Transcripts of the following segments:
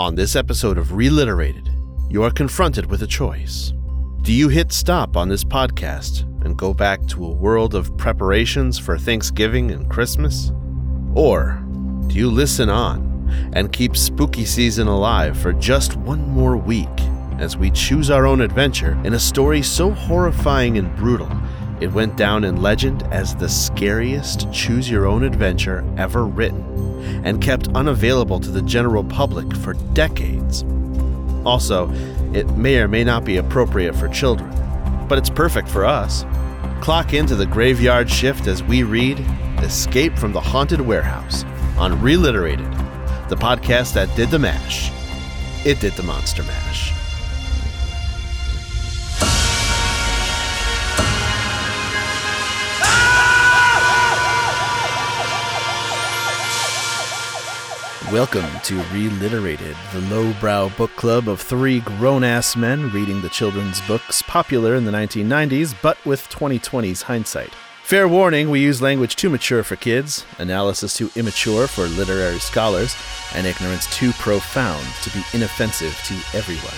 On this episode of Reliterated, you are confronted with a choice. Do you hit stop on this podcast and go back to a world of preparations for Thanksgiving and Christmas? Or do you listen on and keep spooky season alive for just one more week as we choose our own adventure in a story so horrifying and brutal it went down in legend as the scariest choose your own adventure ever written and kept unavailable to the general public for decades. Also, it may or may not be appropriate for children, but it's perfect for us. Clock into the graveyard shift as we read Escape from the Haunted Warehouse on Reliterated, the podcast that did the mash. It did the monster mash. Welcome to Reliterated, the lowbrow book club of three grown ass men reading the children's books popular in the 1990s, but with 2020's hindsight. Fair warning, we use language too mature for kids, analysis too immature for literary scholars, and ignorance too profound to be inoffensive to everyone.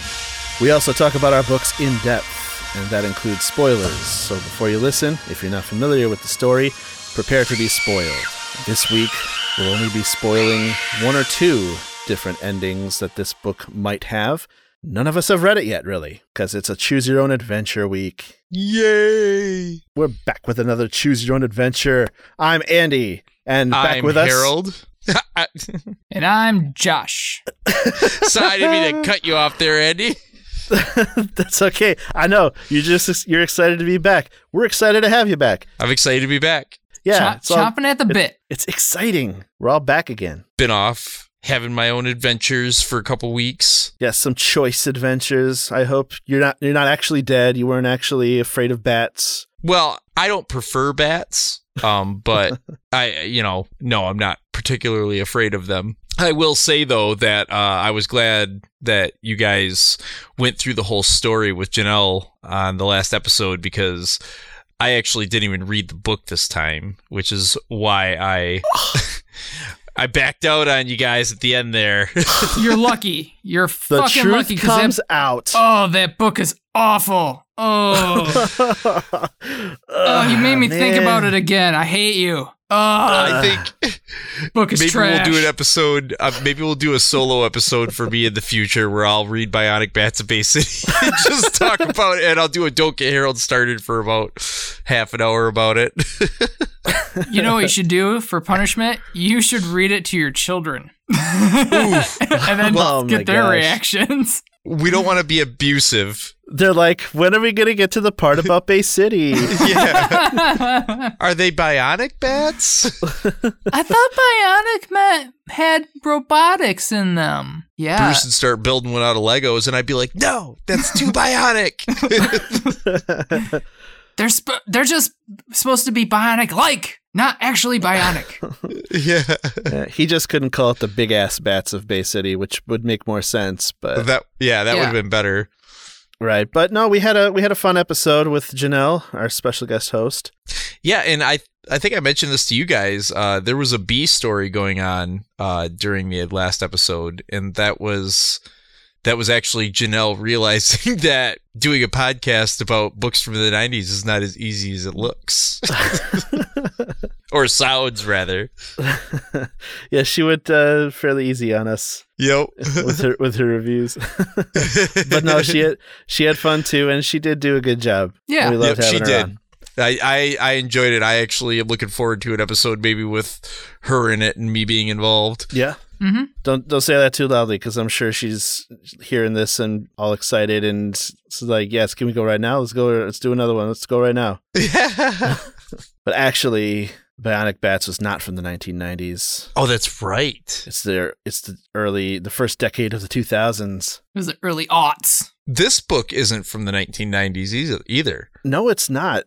We also talk about our books in depth, and that includes spoilers, so before you listen, if you're not familiar with the story, prepare to be spoiled. This week, we'll only be spoiling one or two different endings that this book might have. None of us have read it yet, really, because it's a choose your own adventure week. Yay! We're back with another choose your own adventure. I'm Andy, and back I'm with us. Harold. And I'm Josh. Sorry, I didn't mean to cut you off there, Andy. That's okay. I know you're just you're excited to be back. We're excited to have you back. I'm excited to be back. Yeah, Chop- it's, all- at the bit. it's exciting. We're all back again. Been off having my own adventures for a couple weeks. Yes, some choice adventures. I hope you're not you're not actually dead. You weren't actually afraid of bats. Well, I don't prefer bats, um, but I, you know, no, I'm not particularly afraid of them. I will say though that uh, I was glad that you guys went through the whole story with Janelle on the last episode because I actually didn't even read the book this time, which is why I I backed out on you guys at the end there. You're lucky. You're The fucking truth lucky comes that, out. oh, that book is awful. Oh, oh, you made me think about it again. I hate you. Oh, I think book is maybe trash. we'll do an episode. Uh, maybe we'll do a solo episode for me in the future where I'll read Bionic Bats of Bay City and just talk about it. And I'll do a Don't Get Harold started for about half an hour about it. You know what you should do for punishment? You should read it to your children, and then Oh get their gosh. reactions. we don't want to be abusive. They're like, when are we gonna get to the part about Bay City? Yeah. Are they bionic bats? I thought Bionic meant had robotics in them. Yeah. Bruce would start building one out of Legos, and I'd be like, "No, that's too bionic." They're sp- they're just supposed to be bionic like, not actually bionic. yeah, Yeah, he just couldn't call it the big ass bats of Bay City, which would make more sense. But that yeah, that would have been better. Right, but no, we had a we had a fun episode with Janelle, our special guest host. Yeah, and I I think I mentioned this to you guys. Uh, there was a B story going on uh, during the last episode, and that was that was actually Janelle realizing that doing a podcast about books from the '90s is not as easy as it looks, or sounds rather. yeah, she went uh, fairly easy on us Yep. with her with her reviews. but no, she had she had fun too, and she did do a good job. Yeah. we loved Yep, she having her did. on. I, I I enjoyed it. I actually am looking forward to an episode maybe with her in it and me being involved. Yeah. hmm Don't don't say that too loudly because I'm sure she's hearing this and all excited and it's like, yes, can we go right now? Let's go. Let's do another one. Let's go right now. Yeah. But actually, Bionic Bats was not from the 1990s. oh, that's right. It's their it's the early the first decade of the 2000s. It was the early aughts. This book isn't from the 1990s either. either. No, it's not.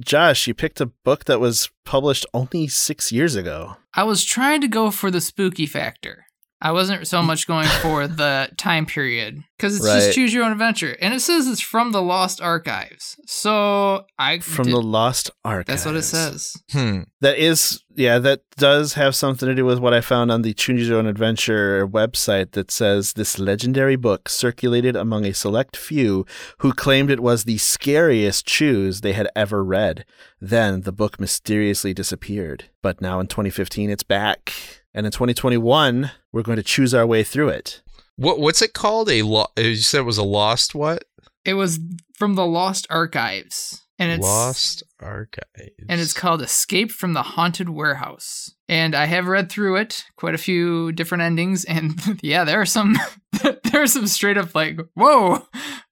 Josh, you picked a book that was published only six years ago. I was trying to go for the spooky factor. I wasn't so much going for the time period because it's Right. just choose your own adventure, and it says it's from the Lost Archives. So I From did- the Lost Archives. that's what it says. Hmm. That is, yeah, that does have something to do with what I found on the Choose Your Own Adventure website that says this legendary book circulated among a select few who claimed it was the scariest choose they had ever read. Then the book mysteriously disappeared. But now in 2015, it's back. And in 2021, we're going to choose our way through it. What what's it called? A lo- uh, you said it was a lost what? It was from the Lost Archives, and it's lost archives. and it's called Escape from the Haunted Warehouse. And I have read through it, quite a few different endings, and yeah, there are some there are some straight up like, whoa,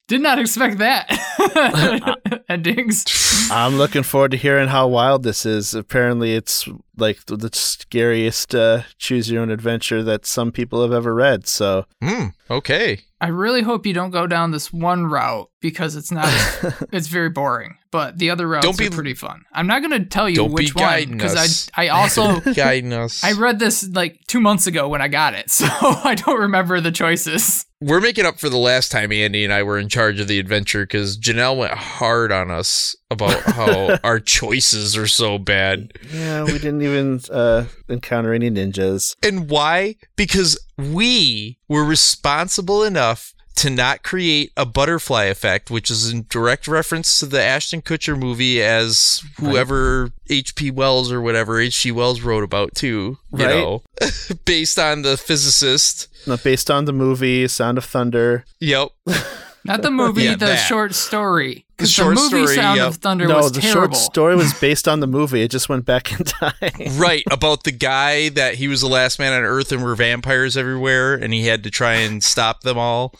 did not expect that endings. I'm looking forward to hearing how wild this is. Apparently, it's like the- the scariest uh, choose your own adventure that some people have ever read. So, Hmm. Okay. I really hope you don't go down this one route because it's not it's very boring. But the other routes Don't be- are pretty fun. I'm not going to tell you Don't be which one because. I I also Guiding us. I read this like 2 months ago when I got it. So I don't remember the choices. We're making up for the last time Andy and I were in charge of the adventure because Janelle went hard on us about how our choices are so bad. yeah, we didn't even uh, encounter any ninjas. And why? Because we were responsible enough to not create a butterfly effect, which is in direct reference to the Ashton Kutcher movie as whoever H.P. Wells or whatever H.G. Wells wrote about too, you Right. know, based on the physicist. Not based on the movie Sound of Thunder. Yep. Not the movie, Yeah, the that. short story. 'Cause The short the movie story, Sound yep. of Thunder no, was the terrible. short story was based on the movie. It just went back in time. right about the guy that he was the last man on earth and were vampires everywhere and he had to try and stop them all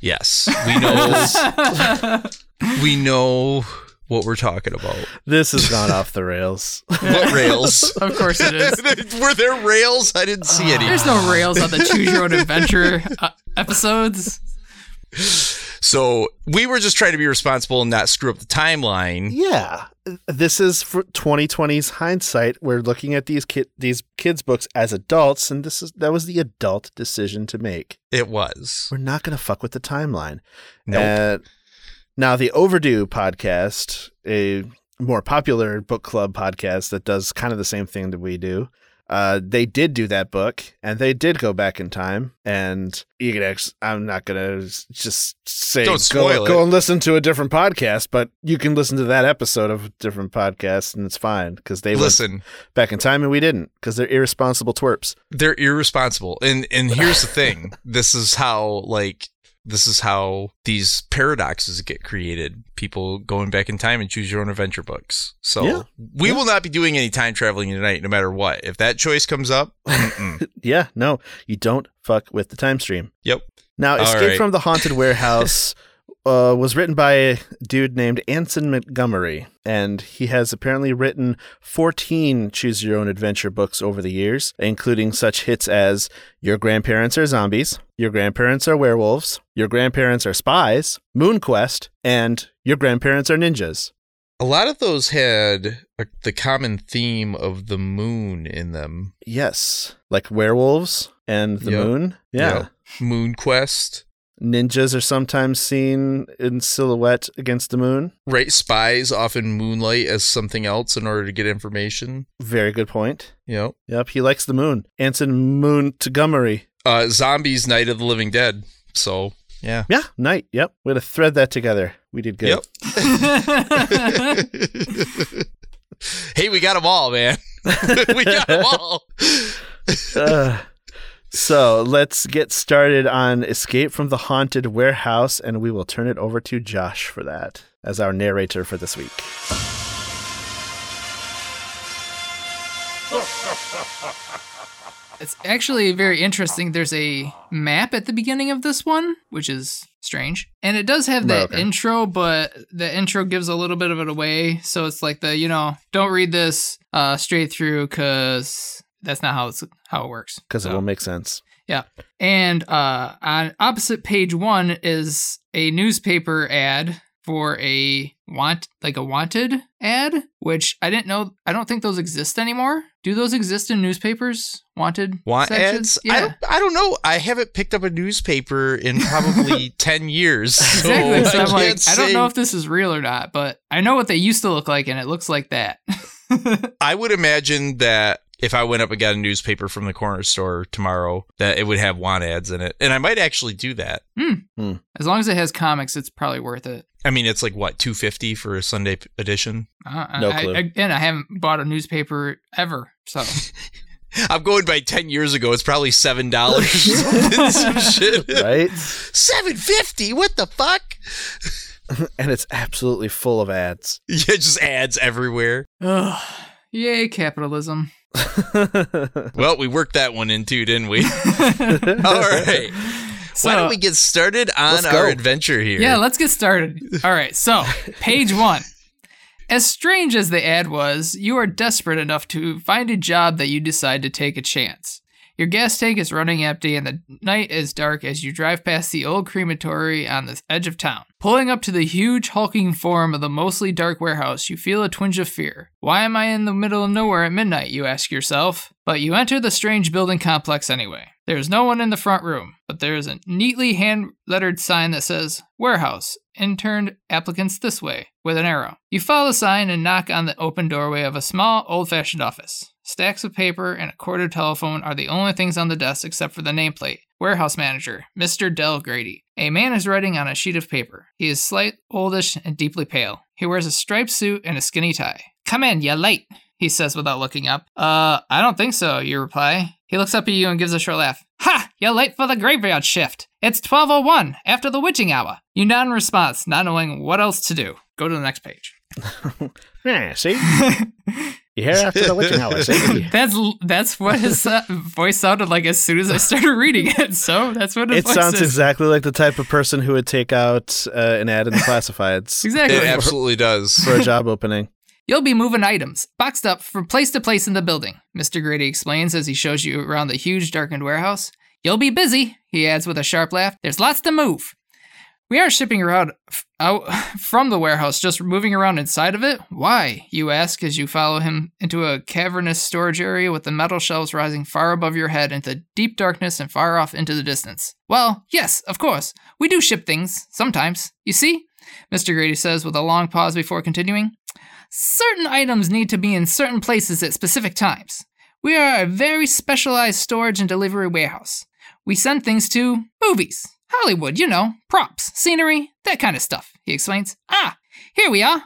yes we know we know what we're talking about this has gone off the rails. what rails of course it is. were there rails i didn't see any There's no rails on the Choose Your Own Adventure uh, episodes. So we were just trying to be responsible and not screw up the timeline yeah, this is for 2020's hindsight. We're looking at these kid these kids books as adults, and this is that was the adult decision to make. it was We're not going to fuck with the timeline. nope Uh, now, the Overdue podcast, a more popular book club podcast that does kind of the same thing that we do, uh, they did do that book and they did go back in time. And you can I'm not going to just say Don't spoil go, it. go and listen to a different podcast, but you can listen to that episode of a different podcast and it's fine because they went listen back in time and we didn't because they're irresponsible twerps. they're irresponsible and and here's the thing this is how like this is how these paradoxes get created people going back in time and choose your own adventure books so Yeah. we Yeah. will not be doing any time traveling tonight no matter what if that choice comes up. Yeah, no, you don't fuck with the time stream. yep Now, Escape right. from the Haunted Warehouse uh, was written by a dude named Anson Montgomery, and he has apparently written 14 Choose Your Own Adventure books over the years, including such hits as Your Grandparents Are Zombies, Your Grandparents Are Werewolves, Your Grandparents Are Spies, Moon Quest, and Your Grandparents Are Ninjas. a lot of those had uh the common theme of the moon in them Yes, like werewolves and the Yep. moon. Yeah. Yep. moon quest Ninjas are sometimes seen in silhouette against the moon. right spies often moonlight as something else in order to get information Very good point. yep Yep, he likes the moon. Anson Moon Montgomery. uh zombies night of the living dead so yeah Yeah, night. Yep. We're to thread that together. We did good. Yep. hey, we got them all, man. we got them all. Uh, so let's get started on Escape from the Haunted Warehouse, and we will turn it over to Josh for that as our narrator for this week. It's actually very interesting. There's a map at the beginning of this one, which is strange. And it does have that okay. intro, but the intro gives a little bit of it away. So it's like the, you know, don't read this uh, straight through because that's not how it's how it works. Because it will make sense. Yeah, and uh, on opposite page one is a newspaper ad for a want like a wanted ad, which I didn't know. I don't think those exist anymore. Do those exist in newspapers? Wanted Want sections? ads? I don't, I don't know. I haven't picked up a newspaper in probably 10 years. So Exactly. So I I'm like, can't I don't know if this is real or not, but I know what they used to look like, and it looks like that. I would imagine that if I went up and got a newspaper from the corner store tomorrow, that it would have want ads in it. And I might actually do that. as long as it has comics, it's probably worth it. I mean, it's like what, 250 for a Sunday edition? Uh, No I, clue. again, I haven't bought a newspaper ever, so I'm going by 10 years ago. It's probably $7. Some shit. Right? 750 What the fuck? and it's absolutely full of ads. Yeah, just ads everywhere. Ugh. yay capitalism. Well, we worked that one in too, didn't we? All right. So, Why don't we get started on our adventure here? Yeah, let's get started. All right, so page one. As strange as the ad was, you are desperate enough to find a job that you decide to take a chance. Your gas tank is running empty and the night is dark as you drive past the old crematory on the edge of town. Pulling up to the huge hulking form of the mostly dark warehouse, you feel a twinge of fear. Why am I in the middle of nowhere at midnight, you ask yourself? But you enter the strange building complex anyway. There is no one in the front room, but there is a neatly hand lettered sign that says, Warehouse, interned applicants this way, with an arrow. You follow the sign and knock on the open doorway of a small, old fashioned office. Stacks of paper and a corded telephone are the only things on the desk except for the nameplate. Warehouse manager, Mr. Del Grady. A man is writing on a sheet of paper. He is slight, oldish, and deeply pale. He wears a striped suit and a skinny tie. Come in, you're late, he says without looking up. Uh, I don't think so, you reply. He looks up at you and gives a short laugh. Ha! You're late for the graveyard shift. It's 12.01, after the witching hour. You nod in response, not knowing what else to do. Go to the next page. yeah, see? You hear after the witching hour, see? That's that's what his uh, voice sounded like as soon as I started reading it. So that's what his It voice sounds is. exactly like the type of person who would take out uh, an ad in the classifieds exactly. It absolutely does. for a job opening. You'll be moving items, boxed up from place to place in the building, Mr. Grady explains as he shows you around the huge darkened warehouse. You'll be busy, he adds with a sharp laugh. There's lots to move. We aren't shipping around out from the warehouse, just moving around inside of it. Why? You ask as you follow him into a cavernous storage area with the metal shelves rising far above your head into deep darkness and far off into the distance. Well, yes, of course. We do ship things, sometimes. You see? Mr. Grady says with a long pause before continuing. Certain items need to be in certain places at specific times. We are a very specialized storage and delivery warehouse. We send things to movies, Hollywood, you know, props, scenery, that kind of stuff, he explains. Ah, here we are.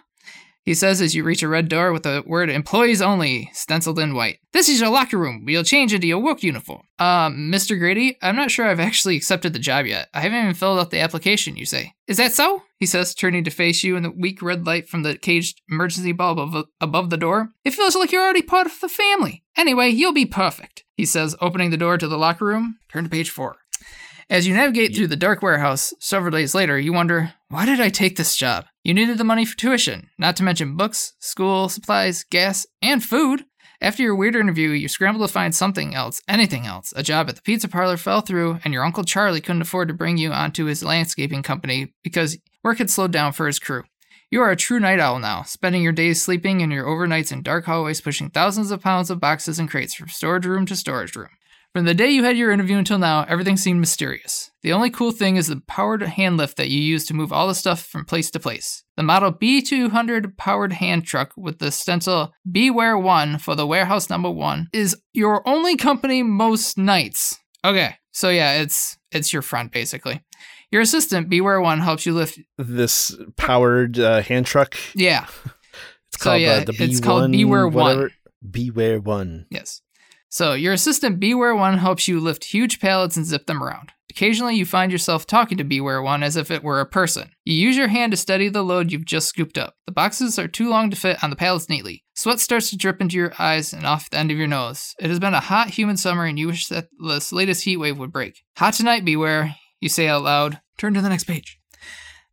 He says as you reach a red door with the word employees only stenciled in white. This is your locker room. We'll change into your work uniform. Um, Mr. Grady, I'm not sure I've actually accepted the job yet. I haven't even filled out the application, you say. Is that so? He says, turning to face you in the weak red light from the caged emergency bulb above the door. It feels like you're already part of the family. Anyway, you'll be perfect, he says, opening the door to the locker room. Turn to page four. As you navigate through the dark warehouse several days later, you wonder, why did I take this job? You needed the money for tuition, not to mention books, school, supplies, gas, and food. After your weird interview, you scramble to find something else, anything else. A job at the pizza parlor fell through, and your Uncle Charlie couldn't afford to bring you onto his landscaping company because work had slowed down for his crew. You are a true night owl now, spending your days sleeping and your overnights in dark hallways pushing thousands of pounds of boxes and crates from storage room to storage room. From the day you had your interview until now, everything seemed mysterious. The only cool thing is the powered hand lift that you use to move all the stuff from place to place. The Model B200 powered hand truck with the stencil Beware 1 for the warehouse number 1 is your only company most nights. Okay, so yeah, it's it's your front basically. Your assistant Beware 1 helps you lift This powered uh, hand truck. yeah, It's So, called yeah, uh, the B1. it's called Beware One. Beware One. Yes. So your assistant Beware One helps you lift huge pallets and zip them around. Occasionally, you find yourself talking to Beware One as if it were a person. You use your hand to steady the load you've just scooped up. The boxes are too long to fit on the pallets neatly. Sweat starts to drip into your eyes and off the end of your nose. It has been a hot, humid summer, and you wish that this latest heat wave would break. Hot tonight, Beware, you say out loud. Turn to the next page.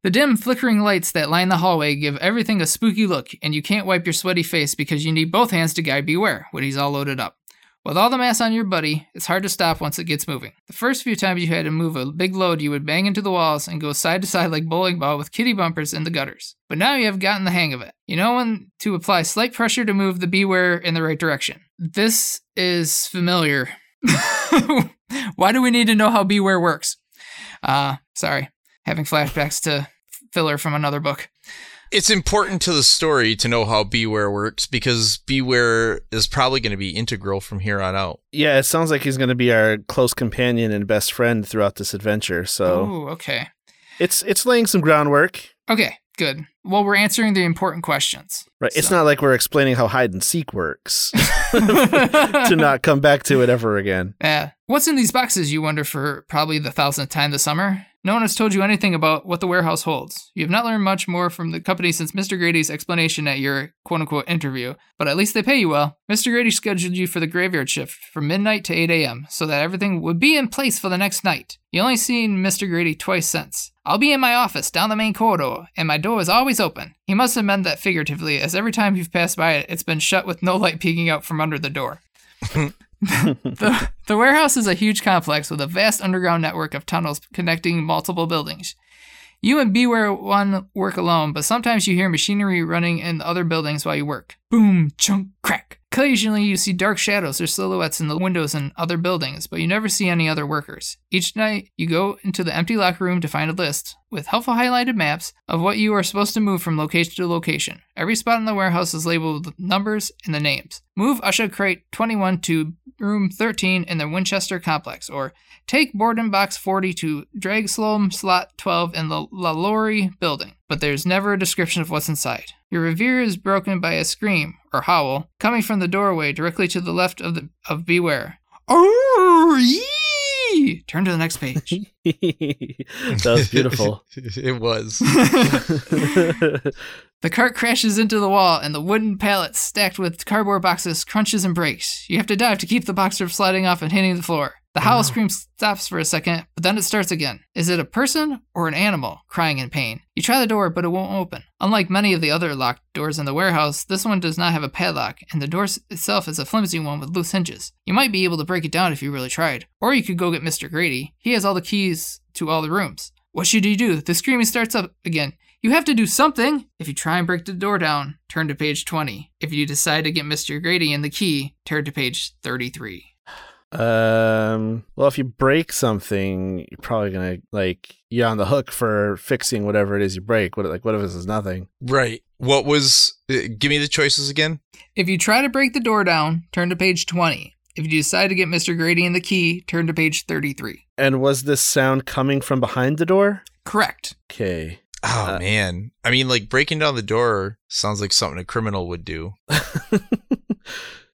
The dim, flickering lights that line the hallway give everything a spooky look, and you can't wipe your sweaty face because you need both hands to guide Beware when he's all loaded up. With all the mass on your buddy, it's hard to stop once it gets moving. The first few times you had to move a big load, you would bang into the walls and go side to side like bowling ball with kitty bumpers in the gutters. But now you have gotten the hang of it. You know when to apply slight pressure to move the beware in the right direction. This is familiar. Why do we need to know how beware works? Uh, sorry, having flashbacks to filler from another book. It's important to the story to know how Beware works because Beware is probably going to be integral from here on out. Yeah, it sounds like he's going to be our close companion and best friend throughout this adventure. So Oh, okay. it's it's laying some groundwork. Okay, good. Well, we're answering the important questions. Right. It's not like we're explaining how hide and seek works to not come back to it ever again. Yeah. What's in these boxes, you wonder for probably the thousandth time this summer? No one has told you anything about what the warehouse holds. You have not learned much more from the company since Mr. Grady's explanation at your quote unquote interview, but at least they pay you well. Mr. Grady scheduled you for the graveyard shift from midnight to 8 a.m. so that everything would be in place for the next night. You only seen Mr. Grady twice since. I'll be in my office down the main corridor, and my door is always open. He must have meant that figuratively, as every time you've passed by it, it's been shut with no light peeking out from under the door. the, the warehouse is a huge complex with a vast underground network of tunnels connecting multiple buildings. You and Beware One work alone, but sometimes you hear machinery running in the other buildings while you work. Boom, chunk, crack. Occasionally, you see dark shadows or silhouettes in the windows in other buildings, but you never see any other workers. Each night, you go into the empty locker room to find a list with helpful highlighted maps of what you are supposed to move from location to location. Every spot in the warehouse is labeled with numbers and the names. Move Usher Crate 21 to room 13 in the Winchester complex, or take boarding box 40 to Dragsholm slot 12 in the La building. But there's never a description of what's inside. Your revere is broken by a scream, or howl, coming from the doorway directly to the left of the of Beware. Oh, yee! Turn to the next page. that was beautiful. it was. The cart crashes into the wall, and the wooden pallets stacked with cardboard boxes crunches and breaks. You have to dive to keep the box from sliding off and hitting the floor. The howl uh-huh. scream stops for a second, but then it starts again. Is it a person or an animal crying in pain? You try the door, but it won't open. Unlike many of the other locked doors in the warehouse, this one does not have a padlock, and the door itself is a flimsy one with loose hinges. You might be able to break it down if you really tried. Or you could go get Mr. Grady. He has all the keys to all the rooms. What should you do? The screaming starts up again. You have to do something. If you try and break the door down, turn to page 20. If you decide to get Mr. Grady and the key, turn to page 33. Um. Well, if you break something, you're probably gonna like you're on the hook for fixing whatever it is you break. What like what if this is nothing? right. What was. Uh, give me the choices again. If you try to break the door down, turn to page 20. If you decide to get Mr. Grady and the key, turn to page 33. And was this sound coming from behind the door? Correct. Okay. Oh, Uh, man. I mean, like breaking down the door sounds like something a criminal would do.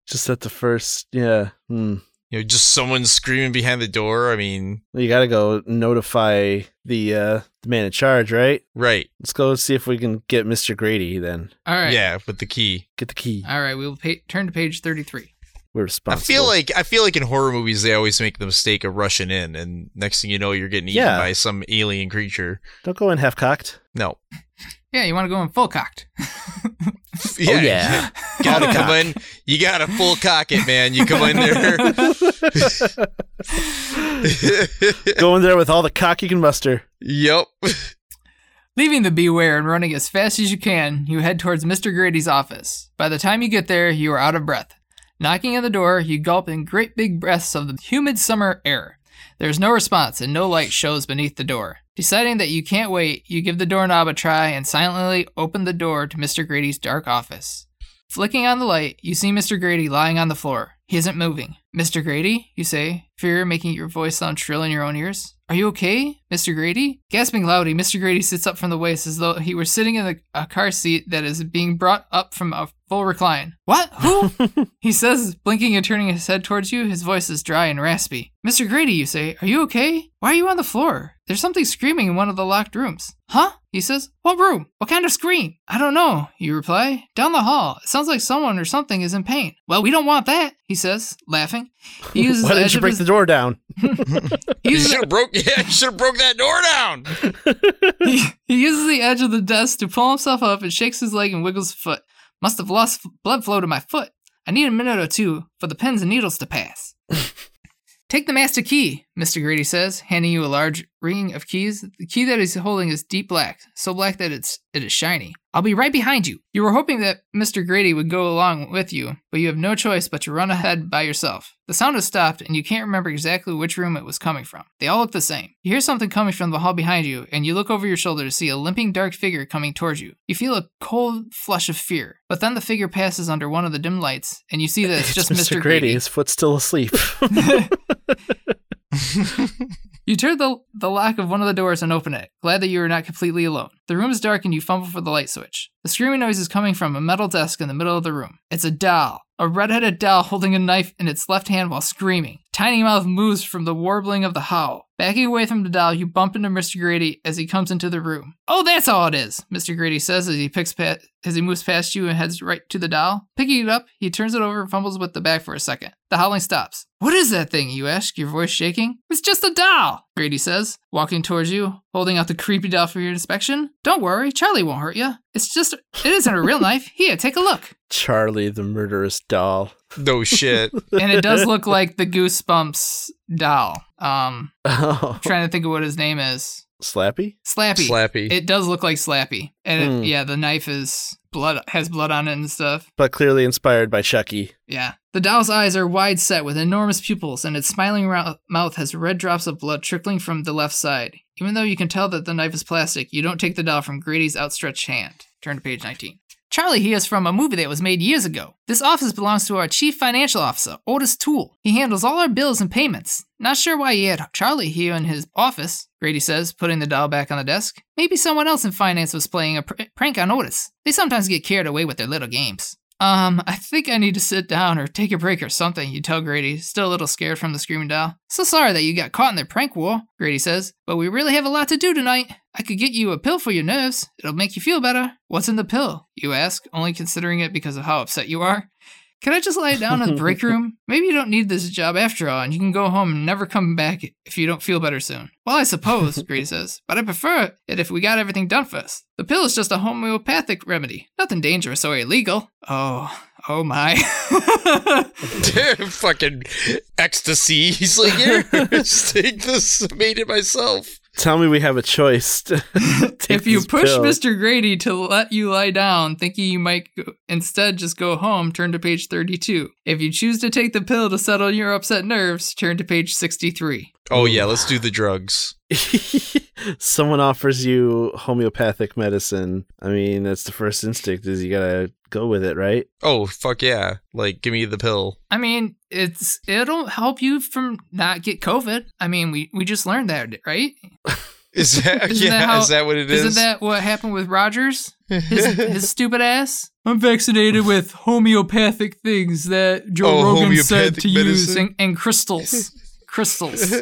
Just at the first, yeah. Hmm. You know, just someone screaming behind the door. I mean, you got to go notify the uh, the man in charge, right? right. Let's go see if we can get Mr. Grady. Then All right. Yeah, with the key. get the key. All right, we will pay- turn to page 33. We're responsible. I feel like I feel like in horror movies they always make the mistake of rushing in, and next thing you know, you're getting eaten Yeah. by some alien creature. don't go in half cocked. No. Yeah, you want to go in full cocked. Yeah, Oh, yeah. gotta come in. You gotta full cock it, man. You come in there. go in there with all the cock you can muster. yep. Leaving the Beware and running as fast as you can, you head towards Mr. Grady's office. By the time you get there, you are out of breath. Knocking on the door, you gulp in great big breaths of the humid summer air. There's no response and no light shows beneath the door. Deciding that you can't wait, you give the doorknob a try and silently open the door to Mr. Grady's dark office. Flicking on the light, you see Mr. Grady lying on the floor. He isn't moving. Mr. Grady, you say, fear making your voice sound shrill in your own ears. Are you okay, Mr. Grady? Gasping loudly, Mr. Grady sits up from the waist as though he were sitting in a car seat that is being brought up from a full recline. What? Who? he says, blinking and turning his head towards you. His voice is dry and raspy. Mr. Grady, you say, are you okay? Why are you on the floor? There's something screaming in one of the locked rooms. Huh? He says, What room? What kind of scream? I don't know, you reply. Down the hall. It sounds like someone or something is in pain. Well, we don't want that, he says, laughing. He uses Why didn't you break his- the door down? he You uses should have broke. Yeah, you should have broke that door down. he, he uses the edge of the desk to pull himself up and shakes his leg and wiggles his foot. Must have lost f- blood flow to my foot. I need a minute or two for the pins and needles to pass. Take the master key, Mr. Grady says, handing you a large ring of keys. The key that he's holding is deep black, so black that it's it is shiny. I'll be right behind you. You were hoping that Mr. Grady would go along with you, but you have no choice but to run ahead by yourself. The sound has stopped, and you can't remember exactly which room it was coming from. They all look the same. You hear something coming from the hall behind you, and you look over your shoulder to see a limping dark figure coming towards you. You feel a cold flush of fear, but then the figure passes under one of the dim lights, and you see that it's just Mr. Grady. His foot's still asleep. You turn the, the lock of one of the doors and open it, glad that you are not completely alone. The room is dark and you fumble for the light switch. The screaming noise is coming from a metal desk in the middle of the room. It's a doll, a red-headed doll holding a knife in its left hand while screaming. Tiny mouth moves from the warbling of the howl. Backing away from the doll, you bump into Mr. Grady as he comes into the room. Oh, that's all it is, Mr. Grady says as he picks pa- as he moves past you and heads right to the doll. Picking it up, he turns it over and fumbles with the bag for a second. The howling stops. What is that thing, you ask, your voice shaking? It's just a doll, Grady says, walking towards you, holding out the creepy doll for your inspection. Don't worry, Charlie won't hurt you. It's just, it isn't a real knife. Here, take a look. Charlie, the murderous doll. No shit. And it does look like the Goosebumps doll. Um, Oh, trying to think of what his name is. Slappy? Slappy. Slappy. It does look like Slappy, and it, Hmm. yeah, the knife is blood has blood on it and stuff. But clearly inspired by Chucky. Yeah, the doll's eyes are wide set with enormous pupils, and its smiling rou- mouth has red drops of blood trickling from the left side. Even though you can tell that the knife is plastic, you don't take the doll from Grady's outstretched hand. Turn to page 19. Charlie here is from a movie that was made years ago. This office belongs to our chief financial officer, Otis Toole. He handles all our bills and payments. Not sure why he had Charlie here in his office, Grady says, putting the doll back on the desk. Maybe someone else in finance was playing a pr- prank on Otis. They sometimes get carried away with their little games. Um, I think I need to sit down or take a break or something, you tell Grady, still a little scared from the screaming doll. So sorry that you got caught in the prank war, Grady says, but we really have a lot to do tonight. I could get you a pill for your nerves. It'll make you feel better. What's in the pill? You ask, only considering it because of how upset you are. Can I just lie down in the break room? Maybe you don't need this job after all, and you can go home and never come back if you don't feel better soon. Well, I suppose, Grady says, but I prefer it if we got everything done first. The pill is just a homeopathic remedy, nothing dangerous or illegal. Oh, oh my. Fucking ecstasy. He's like, here, just take this. I made it myself. Tell me we have a choice. to take if you push pill. Mr. Grady to let you lie down, thinking you might go, instead just go home, turn to page 32. If you choose to take the pill to settle your upset nerves, turn to page 63. Oh, yeah, let's do the drugs. someone offers you homeopathic medicine, I mean, that's the first instinct is you gotta go with it, right? Oh, fuck yeah. Like, give me the pill. I mean, it's it'll help you from not get COVID. I mean, we we just learned that, right? Is that, Isn't yeah, that how- is that what it is? Isn't that what happened with Rodgers? His, his stupid ass. I'm vaccinated with homeopathic things that Joe Oh, Rogan said homeopathic to use and, and crystals. Crystals.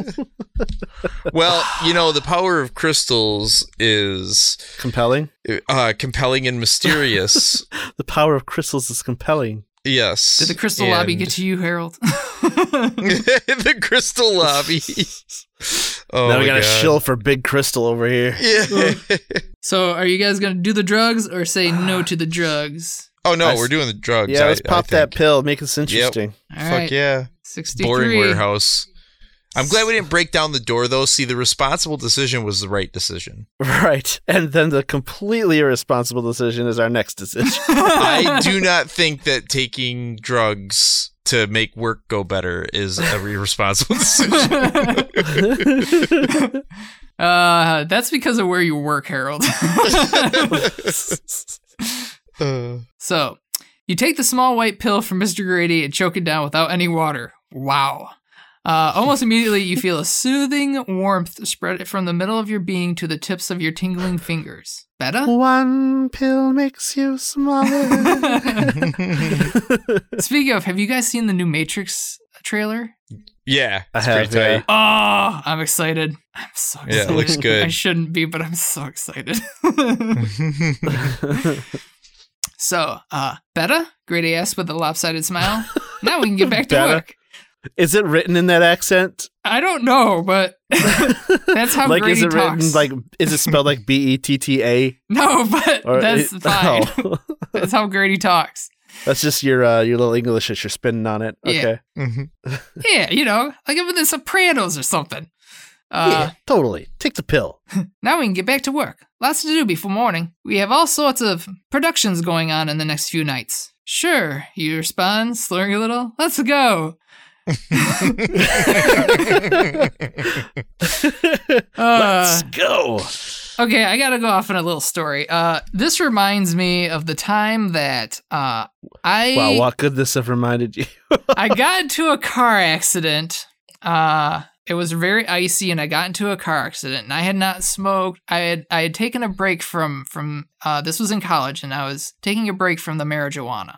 well, you know, the power of crystals is Compelling? uh, compelling and mysterious. The power of crystals is compelling. yes. Did the crystal lobby get to you, Harold? the crystal lobby. Oh, now we got a God. shill for Big Crystal over here. Yeah. so, are you guys gonna do the drugs or say no to the drugs? oh no, I s- we're doing the drugs. Yeah, I- let's I pop that pill, make this interesting. All Fuck right, yeah. sixty-three. Boring warehouse. I'm glad we didn't break down the door though. See, the responsible decision was the right decision. Right. And then the completely irresponsible decision is our next decision. I do not think that taking drugs to make work go better is a irresponsible decision. uh, that's because of where you work, Harold. Uh, So, you take the small white pill from Mr. Grady and choke it down without any water. Wow. Uh, almost immediately, you feel a soothing warmth spread from the middle of your being to the tips of your tingling fingers. Better? One pill makes you smaller. Speaking of, have you guys seen the new Matrix trailer? yeah, I have, pretty yeah. Oh, I'm excited. I'm so excited. Yeah, it looks good. I shouldn't be, but I'm so excited. so, uh, Betta? Grady asked with a lopsided smile. now we can get back to Betta? work. Is it written in that accent? I don't know, but that's how like, Grady is it talks. written like? Is it spelled like B E T T A? no, but Or that's it- fine. Oh. That's how Grady talks. That's just your uh, your little English that you're spinning on it. Yeah. Okay. Mhm. yeah, you know, like I'm in the Sopranos or something. Uh, yeah, totally. Take the pill. Now we can get back to work. Lots to do before morning. We have all sorts of productions going on in the next few nights. Sure, you respond, slurring a little. Let's go. Let's Uh, go. okay, I gotta go off on a little story. Uh, this reminds me of the time that uh, I Wow, what could this have reminded you? I got into a car accident. Uh, it was very icy, and I got into a car accident. And I had not smoked. I had I had taken a break from from. Uh, this was in college, and I was taking a break from the marijuana.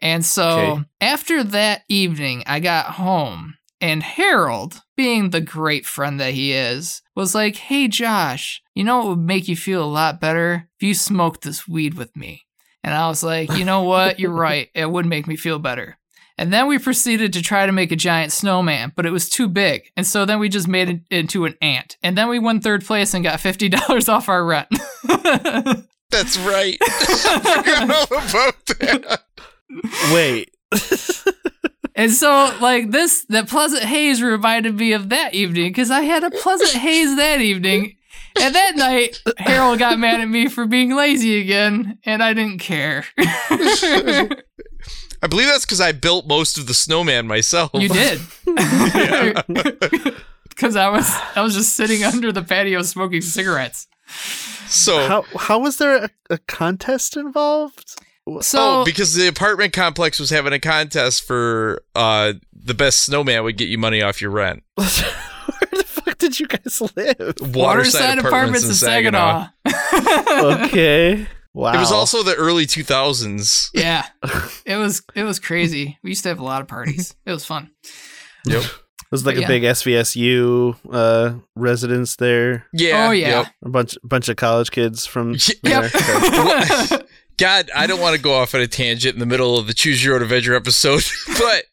And so Okay. after that evening, I got home, and Harold, being the great friend that he is, was like, "Hey, Josh, you know what would make you feel a lot better if you smoked this weed with me." And I was like, "You know what? You're right. It would make me feel better." And then we proceeded to try to make a giant snowman, but it was too big. And so then we just made it into an ant. And then we won third place and got $50 off our rent. That's right. I forgot all about that. Wait. and so, like, this, the pleasant haze reminded me of that evening because I had a pleasant haze that evening. And that night, Harold got mad at me for being lazy again, and I didn't care. I believe that's because I built most of the snowman myself. you did. Because I was I was just sitting under the patio smoking cigarettes. So, How how was there a, a contest involved? So oh, because the apartment complex was having a contest for uh the best snowman would get you money off your rent. Where the fuck did you guys live? Waterside Apartments in Saginaw. Okay. Wow. It was also the early 2000s. yeah, it was it was crazy. We used to have a lot of parties. It was fun. Yep. It was like But a big SVSU uh, residence there. Yeah. oh yeah. yep. A bunch bunch of college kids from Y- Yep. there. God, I don't want to go off on a tangent in the middle of the Choose Your Own Adventure episode, but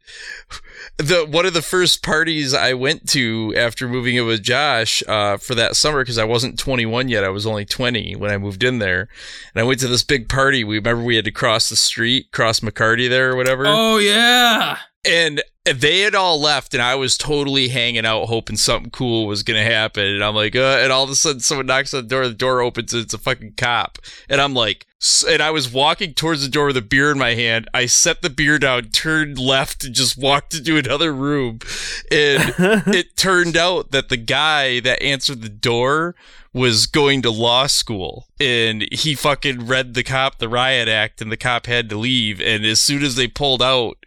the one of the first parties I went to after moving in with Josh uh, for that summer because I wasn't 21 yet, I was only 20 when I moved in there, and I went to this big party. We remember we had to cross the street, cross McCarty there or whatever, oh yeah. And they had all left, and I was totally hanging out, hoping something cool was gonna happen. And I'm like, uh, and all of a sudden, someone knocks on the door. The door opens, and it's a fucking cop. And I'm like, s- and I was walking towards the door with a beer in my hand. I set the beer down, turned left, and just walked into another room. And it turned out that the guy that answered the door was going to law school and he fucking read the cop the riot act and the cop had to leave and as soon as they pulled out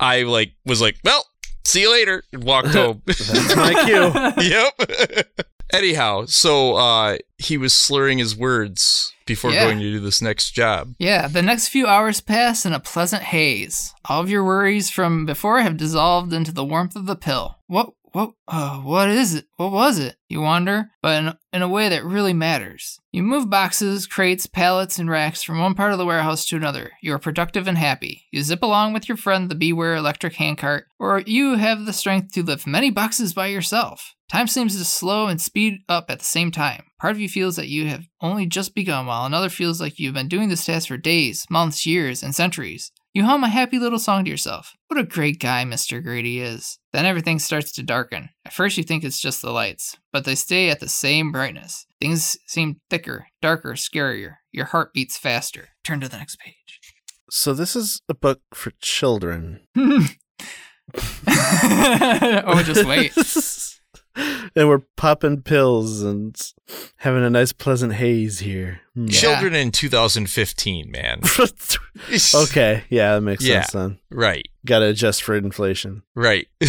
i like was like well see you later and walked home That's my cue. yep anyhow so uh he was slurring his words before Yeah. going to do this next job Yeah, the next few hours pass in a pleasant haze. All of your worries from before have dissolved into the warmth of the pill. What what uh, what is it? What was it? You wonder, but in, in a way that really matters. You move boxes, crates, pallets, and racks from one part of the warehouse to another. You are productive and happy. You zip along with your friend the Beware electric handcart, or you have the strength to lift many boxes by yourself. Time seems to slow and speed up at the same time. Part of you feels that you have only just begun, while another feels like you've been doing this task for days, months, years, and centuries. You hum a happy little song to yourself. What a great guy Mr. Grady is. Then everything starts to darken. At first, you think it's just the lights, but they stay at the same brightness. Things seem thicker, darker, scarier. Your heart beats faster. Turn to the next page. So this is a book for children. oh, just wait. and we're popping pills and having a nice pleasant haze here. Hmm. Yeah. children in 2015 man okay, yeah, that makes Yeah. sense then. right Got to adjust for inflation. right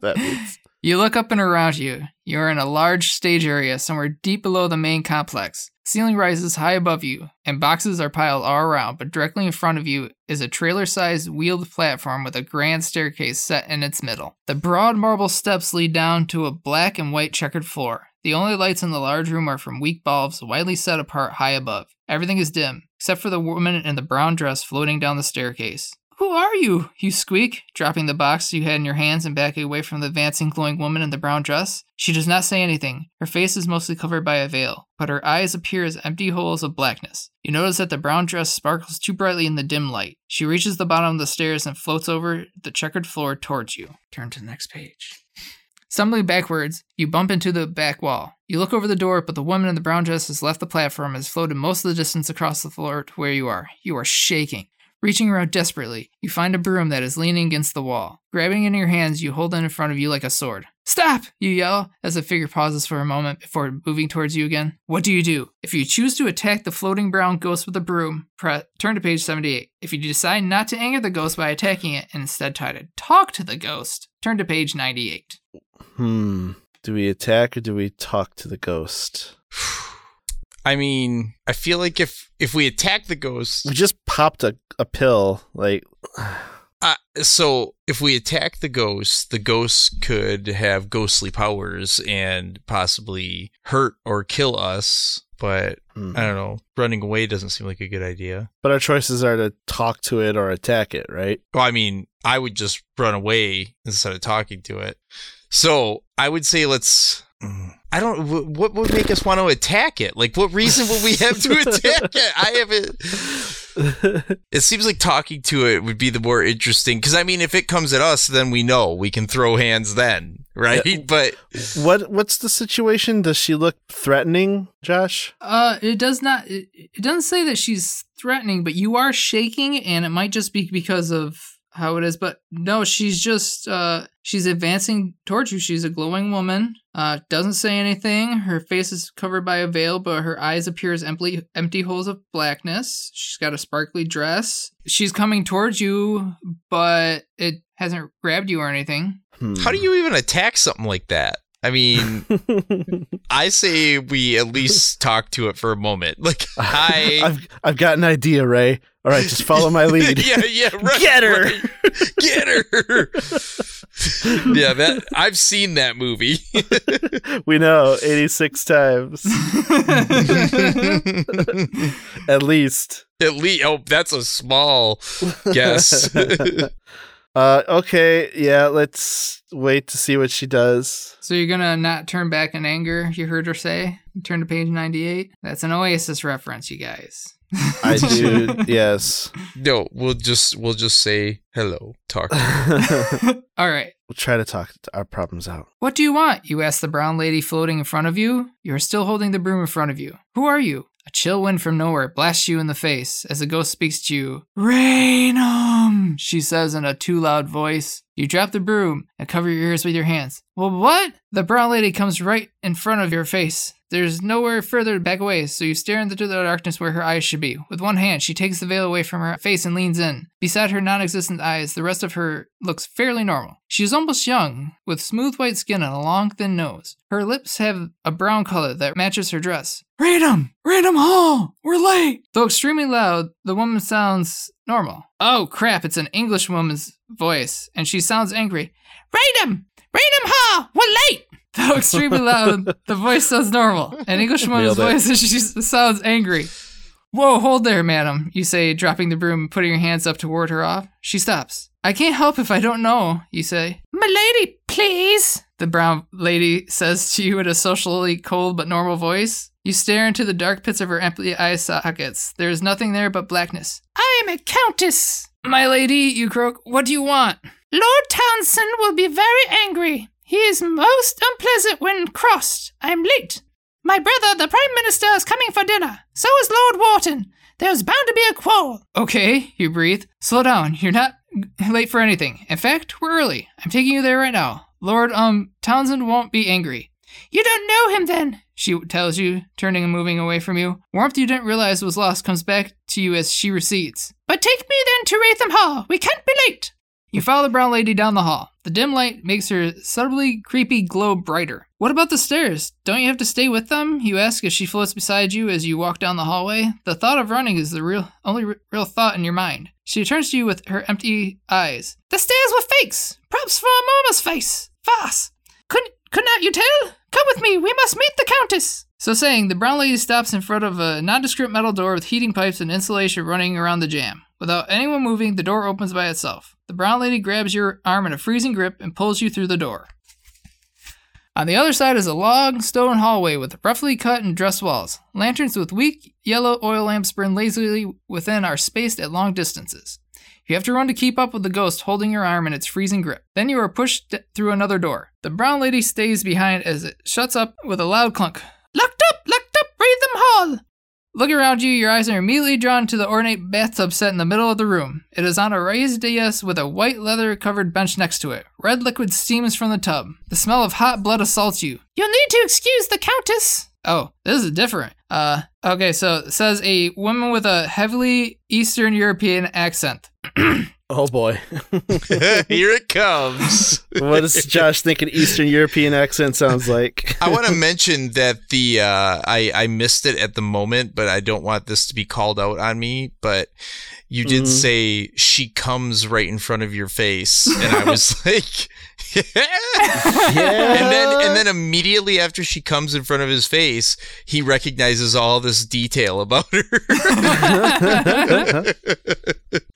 That means You look up and around you. You are in a large stage area somewhere deep below the main complex. Ceiling rises high above you, and boxes are piled all around, but directly in front of you is a trailer sized wheeled platform with a grand staircase set in its middle. The broad marble steps lead down to a black and white checkered floor. The only lights in the large room are from weak bulbs widely set apart high above. Everything is dim, except for the woman in the brown dress floating down the staircase. Who are you? You squeak, dropping the box you had in your hands and backing away from the advancing, glowing woman in the brown dress. She does not say anything. Her face is mostly covered by a veil, but her eyes appear as empty holes of blackness. You notice that the brown dress sparkles too brightly in the dim light. She reaches the bottom of the stairs and floats over the checkered floor towards you. Turn to the next page. Stumbling backwards, you bump into the back wall. You look over the door, but the woman in the brown dress has left the platform and has floated most of the distance across the floor to where you are. You are shaking. Reaching around desperately, you find a broom that is leaning against the wall. Grabbing it in your hands, you hold it in front of you like a sword. Stop! You yell as the figure pauses for a moment before moving towards you again. What do you do? If you choose to attack the floating brown ghost with a broom, press, turn to page 78. If you decide not to anger the ghost by attacking it and instead try to talk to the ghost, turn to page 98. Hmm. Do we attack or do we talk to the ghost? I mean, I feel like if if we attack the ghost, We just popped a, a pill. Like, uh, so if we attack the ghost, the ghost could have ghostly powers and possibly hurt or kill us. But hmm. I don't know. Running away doesn't seem like a good idea. but our choices are to talk to it or attack it, right? Well, I mean, I would just run away instead of talking to it. So I would say let's. I don't. What would make us want to attack it? Like, what reason would we have to attack it? I haven't. It seems like talking to it would be the more interesting. Because I mean, if it comes at us, then we know we can throw hands then, right? Yeah. But what What's the situation? Does she look threatening, Josh? Uh, it does not. It, it doesn't say that she's threatening, but you are shaking, and it might just be because of how it is. But no, she's just uh, she's advancing towards you. She's a glowing woman. Uh, doesn't say anything. Her face is covered by a veil, but her eyes appear as empty empty holes of blackness. She's got a sparkly dress. She's coming towards you, but it hasn't grabbed you or anything. Hmm. how do you even attack something like that? I mean, I say we at least talk to it for a moment. Like, hi. I've I've got an idea, Ray. All right, just follow my lead. yeah, yeah, right. Get her! right. Get her. yeah, that I've seen that movie. we know 86 times at least. At least, oh, that's a small guess. uh okay, yeah, let's wait to see what she does. So you're gonna not turn back in anger, you heard her say? Turn to page 98. That's an Oasis reference, you guys. I do, yes. no, we'll just we'll just say hello. Talk. All right. We'll try to talk our problems out. What do you want? You ask the brown lady floating in front of you. You are still holding the broom in front of you. Who are you? A chill wind from nowhere blasts you in the face as the ghost speaks to you. Raynham, she says in a too loud voice. You drop the broom and cover your ears with your hands. Well, what? The brown lady comes right in front of your face. There's nowhere further to back away, so you stare into the darkness where her eyes should be. With one hand, she takes the veil away from her face and leans in. Beside her non existent eyes, the rest of her looks fairly normal. She is almost young, with smooth white skin and a long, thin nose. Her lips have a brown color that matches her dress. Random! Random Hall! We're late! Though extremely loud, the woman sounds normal. Oh crap, it's an English woman's voice, and she sounds angry. Random! Random Hall! We're late! Though extremely loud, the voice sounds normal. An English woman's voice, and she sounds angry. Whoa, hold there, madam, you say, dropping the broom and putting your hands up to ward her off. She stops. I can't help if I don't know, you say. My lady, please, the brown lady says to you in a socially cold but normal voice. You stare into the dark pits of her empty eye sockets. There is nothing there but blackness. I am a countess. My lady, you croak, what do you want? Lord Townshend will be very angry. He is most unpleasant when crossed. I am late. My brother, the Prime Minister, is coming for dinner. So is Lord Wharton. There's bound to be a quarrel. Okay, you breathe. Slow down. You're not late for anything. In fact, we're early. I'm taking you there right now. Lord, um, Townshend won't be angry. You don't know him then, she tells you, turning and moving away from you. Warmth you didn't realize was lost comes back to you as she recedes. But take me then to Ratham Hall. We can't be late. You follow the brown lady down the hall. The dim light makes her subtly creepy glow brighter. What about the stairs? Don't you have to stay with them? You ask as she floats beside you as you walk down the hallway. The thought of running is the real only r- real thought in your mind. She turns to you with her empty eyes. The stairs were fakes. Props for a mama's face. Farce. Couldn't could not you tell? Come with me. We must meet the countess. So saying, the brown lady stops in front of a nondescript metal door with heating pipes and insulation running around the jam. Without anyone moving, the door opens by itself. The brown lady grabs your arm in a freezing grip and pulls you through the door. On the other side is a long stone hallway with roughly cut and dressed walls. Lanterns with weak yellow oil lamps burn lazily within are spaced at long distances. You have to run to keep up with the ghost holding your arm in its freezing grip. Then you are pushed through another door. The brown lady stays behind as it shuts up with a loud clunk. Locked up! Locked up! Ratham Hall! Looking around you, your eyes are immediately drawn to the ornate bathtub set in the middle of the room. It is on a raised dais with a white leather covered bench next to it. Red liquid steams from the tub. The smell of hot blood assaults you. You'll need to excuse the Countess. Oh, this is different. Uh, okay, so it says a woman with a heavily Eastern European accent. Oh boy. Here it comes. what does Josh think an Eastern European accent sounds like? I want to mention that the uh, I I missed it at the moment, but I don't want this to be called out on me. But you did Mhm. say she comes right in front of your face, and I was like, yeah. and then and then immediately after she comes in front of his face, he recognizes all this detail about her.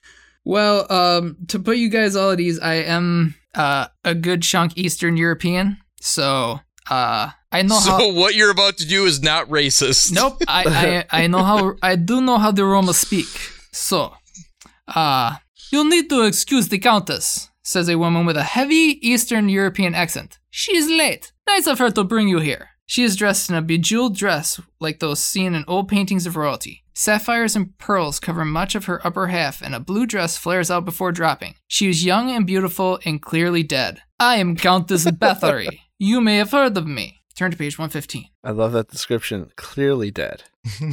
Well, um, to put you guys all at ease, I am uh, a good chunk Eastern European, so uh, I know so how. what you're about to do is not racist. Nope, I, I I know how. I do know how the Roma speak. So, uh, you'll need to excuse the Countess, says a woman with a heavy Eastern European accent. She is late. Nice of her to bring you here. She is dressed in a bejeweled dress like those seen in old paintings of royalty. Sapphires and pearls cover much of her upper half, and a blue dress flares out before dropping. She is young and beautiful and clearly dead. I am Countess Bathory. You may have heard of me. Turn to page 115. I love that description. Clearly dead.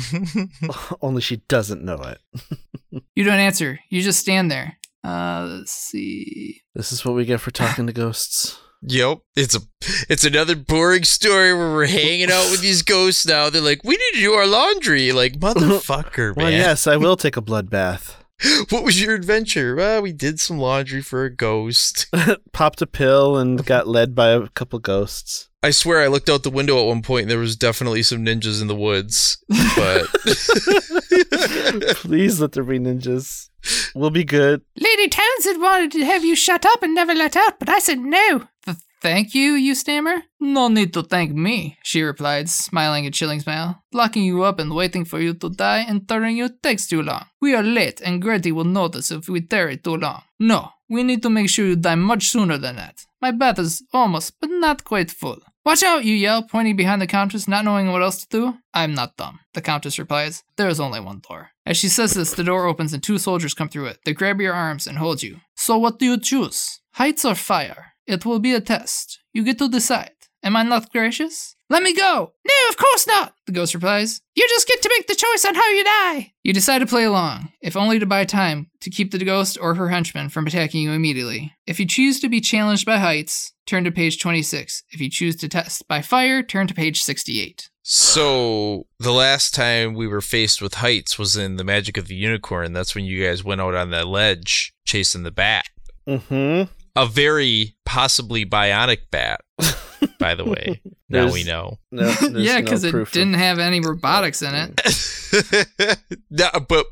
Only she doesn't know it. You don't answer. You just stand there. Uh, let's see. This is what we get for talking to ghosts. Yep, it's a it's another boring story where we're hanging out with these ghosts now. They're like, we need to do our laundry. Like, motherfucker, Well, yes, I will take a blood bath. What was your adventure? Well, we did some laundry for a ghost. Popped a pill and got led by a couple ghosts. I swear I looked out the window at one point and there was definitely some ninjas in the woods. But Please let there be ninjas. We'll be good. Lady Townshend wanted to have you shut up and never let out, but I said no. Th- thank you, you stammer. No need to thank me, she replied, smiling a chilling smile. Locking you up and waiting for you to die and turning you takes too long. We are late, and Gretty will notice if we tarry too long. No, we need to make sure you die much sooner than that. My bath is almost, but not quite full. Watch out, you yell, pointing behind the countess, not knowing what else to do. I'm not dumb, the countess replies. There is only one door. As she says this, the door opens and two soldiers come through it. They grab your arms and hold you. So what do you choose? Heights or fire? It will be a test. You get to decide. Am I not gracious? Let me go. No, of course not, the ghost replies. You just get to make the choice on how you die. You decide to play along, if only to buy time to keep the ghost or her henchmen from attacking you immediately. If you choose to be challenged by heights, turn to page 26. If you choose to test by fire, turn to page 68. so the last time we were faced with heights was in the Magic of the Unicorn. That's when you guys went out on that ledge chasing the bat. Mm-hmm. A very possibly bionic bat, by the way. now we know. No, yeah, because proof it didn't have any robotics in it. no, but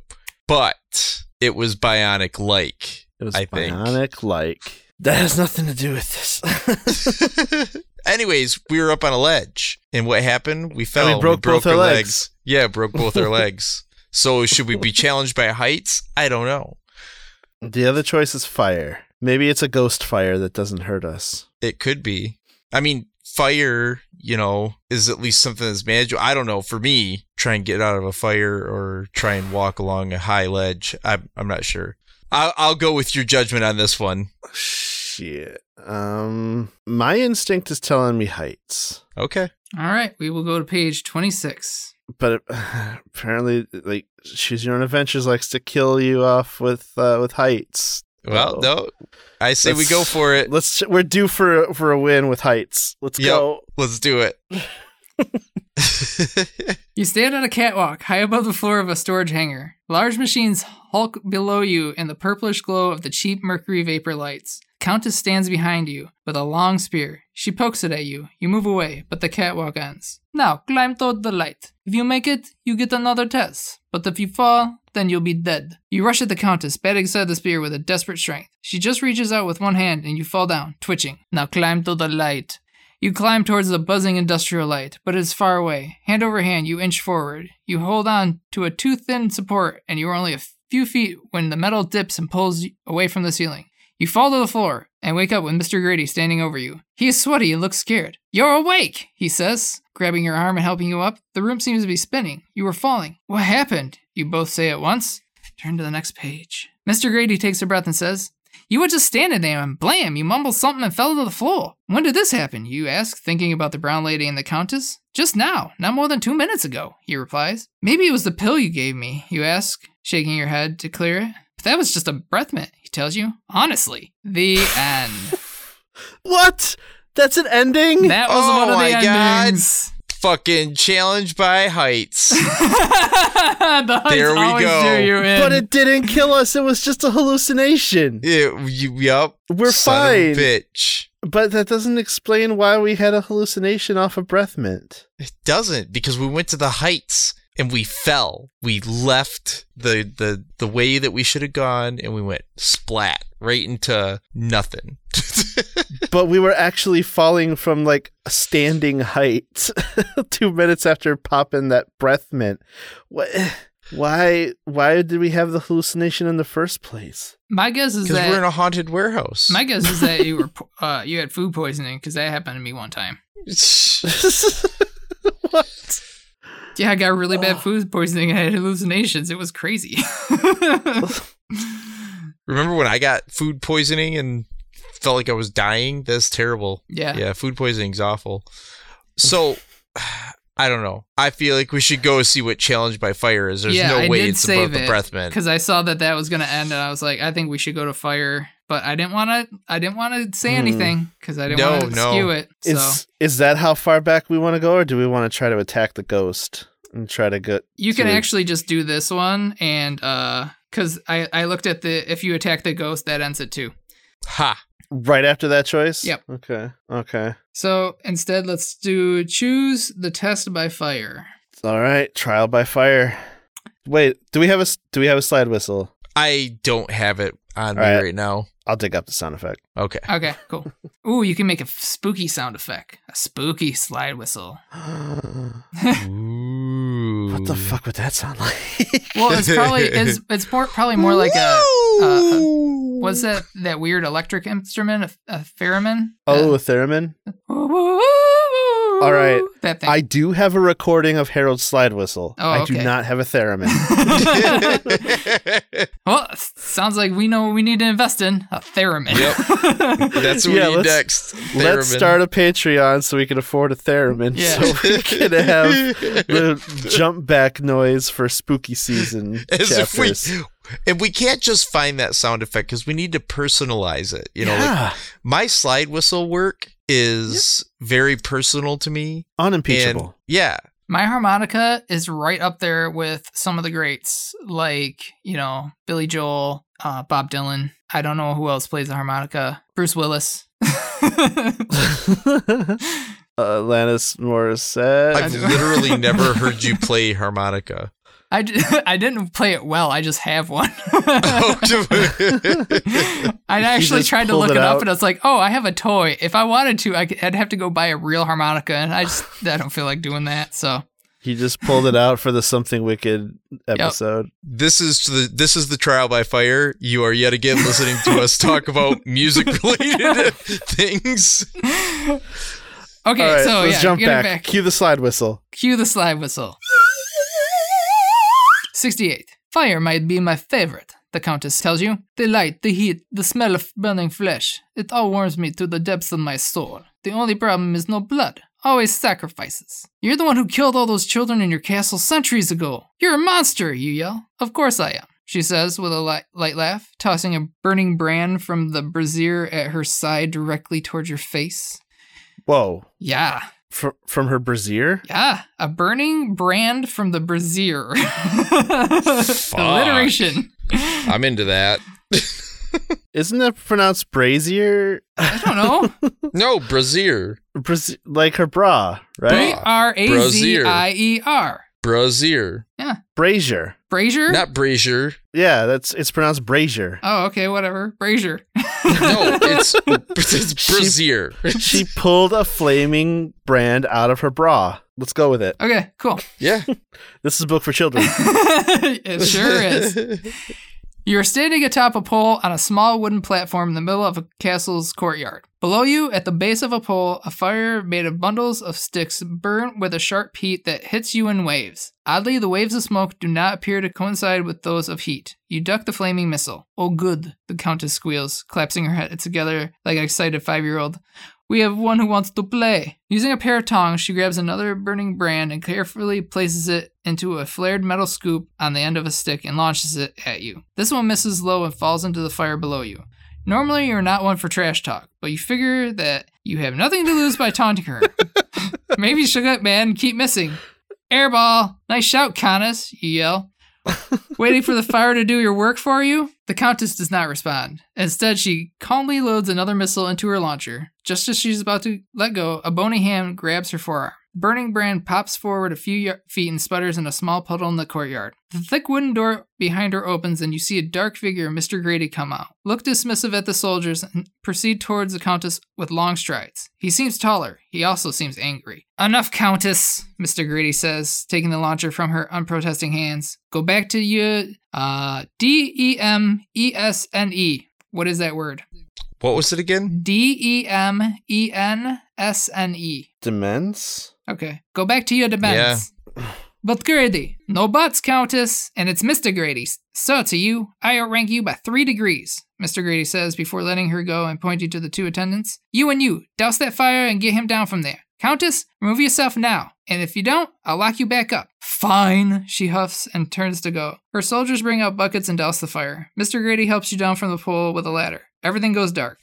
but it was bionic like. It was I bionic like. That has nothing to do with this. Anyways, we were up on a ledge, and what happened? We fell. We broke both our legs. Yeah, broke both our legs. So should we be challenged by heights? I don't know. the other choice is fire. Maybe it's a ghost fire that doesn't hurt us. It could be. I mean, fire, you know, is at least something that's manageable. I don't know. For me, try and get out of a fire or try and walk along a high ledge. I'm, I'm not sure. I'll, I'll go with your judgment on this one. Shit. Um, my instinct is telling me heights, Okay. All right, we will go to page 26. but apparently, like choose your own adventures likes to kill you off with uh, with heights. Well, Oh. no. I say we Let's- go for it. Let's. We're due for for a win with heights. Let's Yep. go. Let's do it. You stand on a catwalk high above the floor of a storage hangar. Large machines hulk below you in the purplish glow of the cheap mercury vapor lights. Countess stands behind you with a long spear. She pokes it at you. You move away, but the catwalk ends. Now, climb toward the light. If you make it, you get another test. But if you fall, then you'll be dead. You rush at the Countess, batting aside the spear with a desperate strength. She just reaches out with one hand and you fall down, twitching. Now climb to the light. You climb towards the buzzing industrial light, but it is far away. Hand over hand, you inch forward. You hold on to a too thin support, and you are only a few feet when the metal dips and pulls away from the ceiling. You fall to the floor and wake up with Mr. Grady standing over you. He is sweaty and looks scared. You're awake, he says, grabbing your arm and helping you up. The room seems to be spinning. You were falling. What happened? You both say at once. Turn to the next page. Mr. Grady takes a breath and says, You were just standing there and blam, you mumbled something and fell to the floor. When did this happen? You ask, thinking about the brown lady and the countess. Just now, not more than two minutes ago, he replies. Maybe it was the pill you gave me, you ask, shaking your head to clear it. But that was just a breath mint, he tells you. Honestly. The end. What? That's an ending? That was Oh one of the my God. endings. Fucking challenge by heights. the heights There we go. you in. but it didn't kill us. It was just a hallucination. Yeah, you, yup. We're Son of fine. bitch. But that doesn't explain why we had a hallucination off of breath mint. It doesn't because we went to the heights and we fell. We left the the the way that we should have gone and we went splat right into nothing. But we were actually falling from like a standing height two minutes after popping that breath mint. What? Why? Why did we have the hallucination in the first place? my guess is Because that we're in a haunted warehouse. my guess is that you were uh, you had food poisoning because that happened to me one time. what? Yeah, I got really bad food poisoning. I had hallucinations. It was crazy. Remember when I got food poisoning and felt like I was dying? That's terrible. yeah. Yeah, food poisoning's awful. So I don't know. I feel like we should go see what Challenge by Fire is. There's Yeah, no I way did it's save above the it, breath mint. because I saw that that was gonna end, and I was like, I think we should go to fire. But I didn't want to. I didn't want to say Hmm. anything because I didn't No, want to no. skew it. So Is is that how far back we want to go, or do we want to try to attack the ghost and try to get? you can to- actually just do this one, and uh, because I I looked at the if you attack the ghost, that ends it too. Ha. right after that choice. Yep. Okay. Okay. So instead, let's do choose the test by fire. All right. Trial by fire. Wait. Do we have a Do we have a slide whistle? I don't have it on me All right. right now. I'll dig up the sound effect. Okay. Okay, cool. Ooh, you can make a f- spooky sound effect, a spooky slide whistle. Ooh. what the fuck would that sound like? Well, it's probably it's it's more probably more like a uh, what's that that weird electric instrument a, a theremin. Oh, a theremin. All All right. that thing. I do have a recording of Harold's slide whistle. Oh, I do not have a theremin. well, sounds like we know what we need to invest in a theremin. Yep. That's what Yeah, we need let's- next. Let's start a Patreon so we can afford a theremin. Yeah. So we can have the jump back noise for spooky season As if we, and we can't just find that sound effect because we need to personalize it. You know, like my slide whistle work is very personal to me. unimpeachable. And yeah, My harmonica is right up there with some of the greats, like you know Billy Joel, uh, Bob Dylan. I don't know who else plays the harmonica. Bruce Willis. Alanis Morissette. I've literally never heard you play harmonica. I, d- I didn't play it well. I just have one. I actually tried to look it it, up, and I was like, "Oh, I have a toy. If I wanted to, I could, I'd have to go buy a real harmonica, and I just I don't feel like doing that." So he just pulled it out for the Something Wicked episode. this is the this is the trial by fire. You are yet again listening to us talk about music related things. okay, All right, so let's yeah, jump back. back. Cue the slide whistle. Cue the slide whistle. 68. Fire might be my favorite, the Countess tells you. The light, the heat, the smell of burning flesh. It all warms me to the depths of my soul. The only problem is no blood. Always sacrifices. You're the one who killed all those children in your castle centuries ago. You're a monster, you yell. Of course I am, she says with a light, light laugh, tossing a burning brand from the brazier at her side directly towards your face. Whoa. Yeah, Fr- from her brazier? yeah, a burning brand from the brazier. Alliteration. I'm into that. Isn't that pronounced brazier? I don't know. no, brazier. Braz- like her bra, B right? R A Z I E R. Brazier. Yeah. Brazier. Brazier? Not brazier. Yeah, that's it's pronounced brazier. Oh, okay, whatever. Brazier. No, it's it's brazier. she pulled a flaming brand out of her bra. Let's go with it. okay, cool. Yeah. This is a book for children. it sure is. You are standing atop a pole on a small wooden platform in the middle of a castle's courtyard. Below you, at the base of a pole, a fire made of bundles of sticks burn with a sharp heat that hits you in waves. Oddly, the waves of smoke do not appear to coincide with those of heat. You duck the flaming missile. Oh, good, the Countess squeals, collapsing her head together like an excited five year old. We have one who wants to play. Using a pair of tongs, she grabs another burning brand and carefully places it into a flared metal scoop on the end of a stick and launches it at you. This one misses low and falls into the fire below you. Normally, you're not one for trash talk, but you figure that you have nothing to lose by taunting her. Maybe she'll get mad and keep missing. Airball! Nice shout, Canis, you yell. Waiting for the fire to do your work for you? The Countess does not respond. Instead, she calmly loads another missile into her launcher. Just as she's about to let go, a bony hand grabs her forearm. Burning brand pops forward a few y- feet and sputters in a small puddle in the courtyard. The thick wooden door behind her opens, and you see a dark figure, Mr. Grady, come out. Look dismissive at the soldiers and proceed towards the Countess with long strides. He seems taller. He also seems angry. Enough, Countess, Mr. Grady says, taking the launcher from her unprotesting hands. Go back to your uh D E M E S N E. What is that word? What was it again? D E M E N S N E. Demence? Okay. Go back to your demands. But Grady, no buts, Countess, and it's Mr. Grady. So to you, I outrank you by three degrees, Mr. Grady says before letting her go and pointing to the two attendants. You and you, douse that fire and get him down from there. Countess, remove yourself now, and if you don't, I'll lock you back up. Fine, she huffs and turns to go. Her soldiers bring out buckets and douse the fire. Mr. Grady helps you down from the pole with a ladder. Everything goes dark.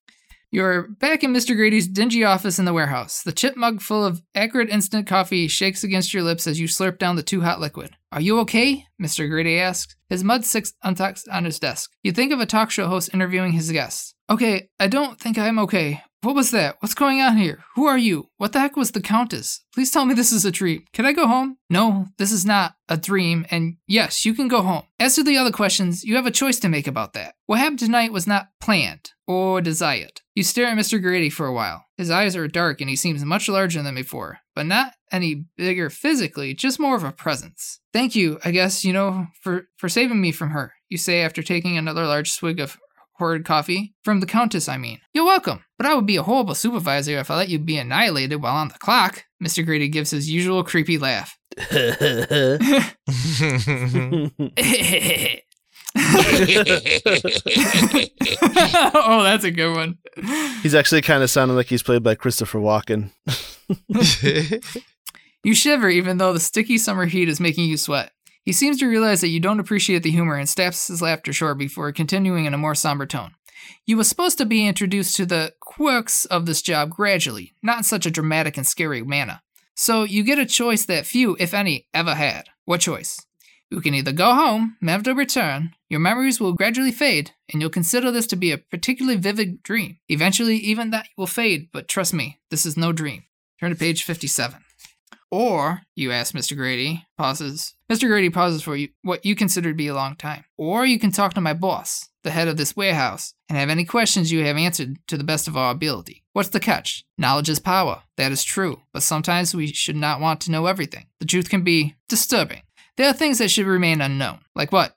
You're back in Mr. Grady's dingy office in the warehouse. The chip mug full of acrid instant coffee shakes against your lips as you slurp down the too hot liquid. Are you okay? Mr. Grady asks. His mud sticks untucked on his desk. You think of a talk show host interviewing his guests. Okay, I don't think I'm okay. What was that? What's going on here? Who are you? What the heck was the Countess? Please tell me this is a dream. Can I go home? No, this is not a dream, and yes, you can go home. As to the other questions, you have a choice to make about that. What happened tonight was not planned or desired. You stare at Mr. Grady for a while. His eyes are dark and he seems much larger than before, but not any bigger physically, just more of a presence. Thank you, I guess, you know, for, for saving me from her, you say after taking another large swig of horrid coffee. From the Countess, I mean. You're welcome, but I would be a horrible supervisor if I let you be annihilated while on the clock. Mr. Grady gives his usual creepy laugh. oh, that's a good one. he's actually kind of sounding like he's played by Christopher Walken. You shiver even though the sticky summer heat is making you sweat. He seems to realize that you don't appreciate the humor and snaps his laughter short before continuing in a more somber tone. You were supposed to be introduced to the quirks of this job gradually, not in such a dramatic and scary manner. So you get a choice that few, if any, ever had. What choice? You can either go home, never to return, your memories will gradually fade, and you'll consider this to be a particularly vivid dream. Eventually, even that will fade, but trust me, this is no dream. Turn to page 57. Or, you ask Mr. Grady, pauses. Mr. Grady pauses for you what you consider to be a long time. Or you can talk to my boss, the head of this warehouse, and have any questions you have answered to the best of our ability. What's the catch? Knowledge is power. That is true, but sometimes we should not want to know everything. The truth can be disturbing. There are things that should remain unknown. Like what?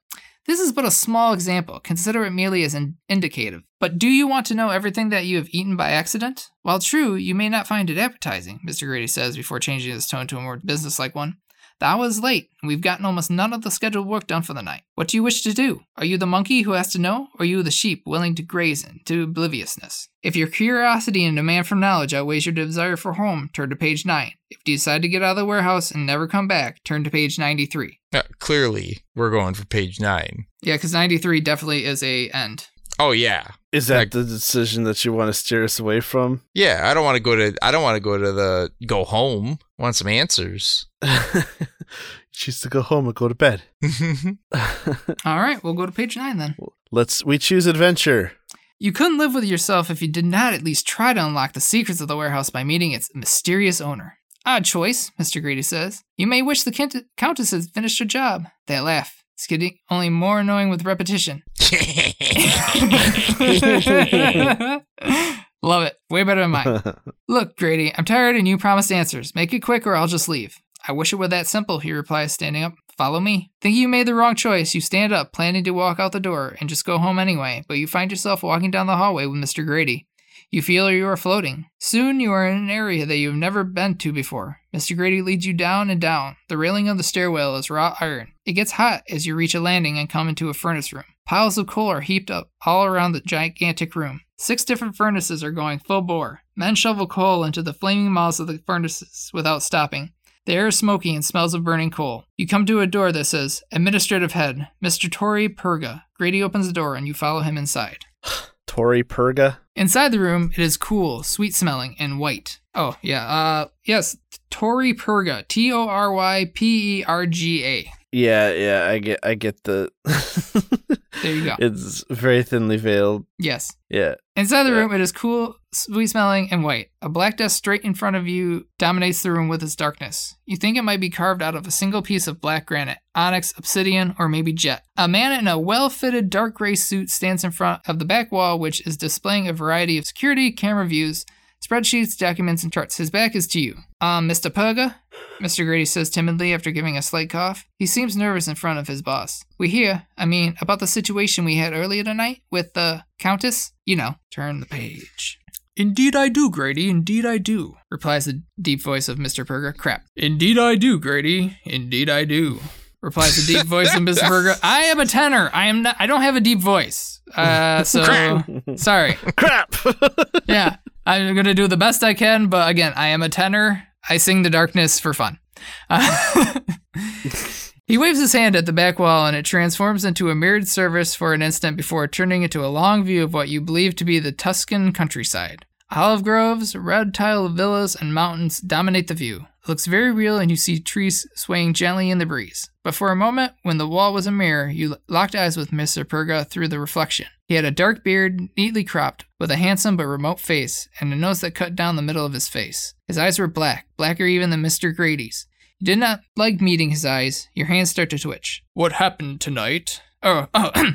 This is but a small example. Consider it merely as an indicative. But do you want to know everything that you have eaten by accident? While true, you may not find it appetizing, Mr. Grady says before changing his tone to a more businesslike one. The hour is late, and we've gotten almost none of the scheduled work done for the night. What do you wish to do? Are you the monkey who has to know, or are you the sheep willing to graze into obliviousness? If your curiosity and demand for knowledge outweighs your desire for home, turn to page 9. If you decide to get out of the warehouse and never come back, turn to page 93. Yeah, clearly, we're going for page nine. Yeah, because 93 definitely is a end. Oh yeah, Is that Like- the decision that you want to steer us away from? yeah. I don't want to go to. I don't want to go to the go home. I want some answers. Choose to go home or go to bed. All right, we'll go to page 9 then. Let's we choose adventure. You couldn't live with yourself if you did not at least try to unlock the secrets of the warehouse by meeting its mysterious owner. Odd choice, Mr. Grady says. You may wish the count- Countess had finished her job. They laugh. It's getting only more annoying with repetition. Love it. Way better than mine. Look, Grady, I'm tired and you promised answers. Make it quick or I'll just leave. I wish it were that simple, he replies, standing up. Follow me. Think you made the wrong choice. You stand up, planning to walk out the door and just go home anyway, but you find yourself walking down the hallway with Mr. Grady. You feel you are floating. Soon you are in an area that you have never been to before. Mr. Grady leads you down and down. The railing of the stairwell is wrought iron. It gets hot as you reach a landing and come into a furnace room. Piles of coal are heaped up all around the gigantic room. Six different furnaces are going full bore. Men shovel coal into the flaming mouths of the furnaces without stopping. The air is smoky and smells of burning coal. You come to a door that says, Administrative Head, Mr. Tori Purga. Grady opens the door and you follow him inside. Tori Purga. Inside the room, it is cool, sweet smelling, and white. Oh, yeah, uh, yes, Tori Purga. T O R Y P E R G A. Yeah, yeah, I get, I get the. There you go. It's very thinly veiled. Yes. Yeah. Inside the Yeah. room, it is cool, sweet smelling, and white. A black desk straight in front of you dominates the room with its darkness. You think it might be carved out of a single piece of black granite, onyx, obsidian, or maybe jet. A man in a well fitted dark gray suit stands in front of the back wall, which is displaying a variety of security camera views, spreadsheets, documents, and charts. His back is to you. Um, Mr. Purga? Mr. Grady says timidly after giving a slight cough. He seems nervous in front of his boss. We hear, I mean, about the situation we had earlier tonight with the Countess? You know, turn the page. Indeed I do, Grady, indeed I do, replies the deep voice of Mr. Purga. Crap. Indeed I do, Grady, indeed I do, replies the deep voice of Mr. Purga. I am a tenor. I am not, I don't have a deep voice. Uh, so, sorry. Crap. Yeah, I'm gonna do the best I can, but again, I am a tenor. I sing the darkness for fun. Uh, he waves his hand at the back wall, and it transforms into a mirrored surface for an instant before turning into a long view of what you believe to be the Tuscan countryside. Olive groves, red tile villas, and mountains dominate the view. It looks very real, and you see trees swaying gently in the breeze. But for a moment, when the wall was a mirror, you locked eyes with Mr. Purga through the reflection. He had a dark beard, neatly cropped, with a handsome but remote face, and a nose that cut down the middle of his face. His eyes were black, blacker even than Mr. Grady's. You did not like meeting his eyes. Your hands start to twitch. What happened tonight? Oh, oh,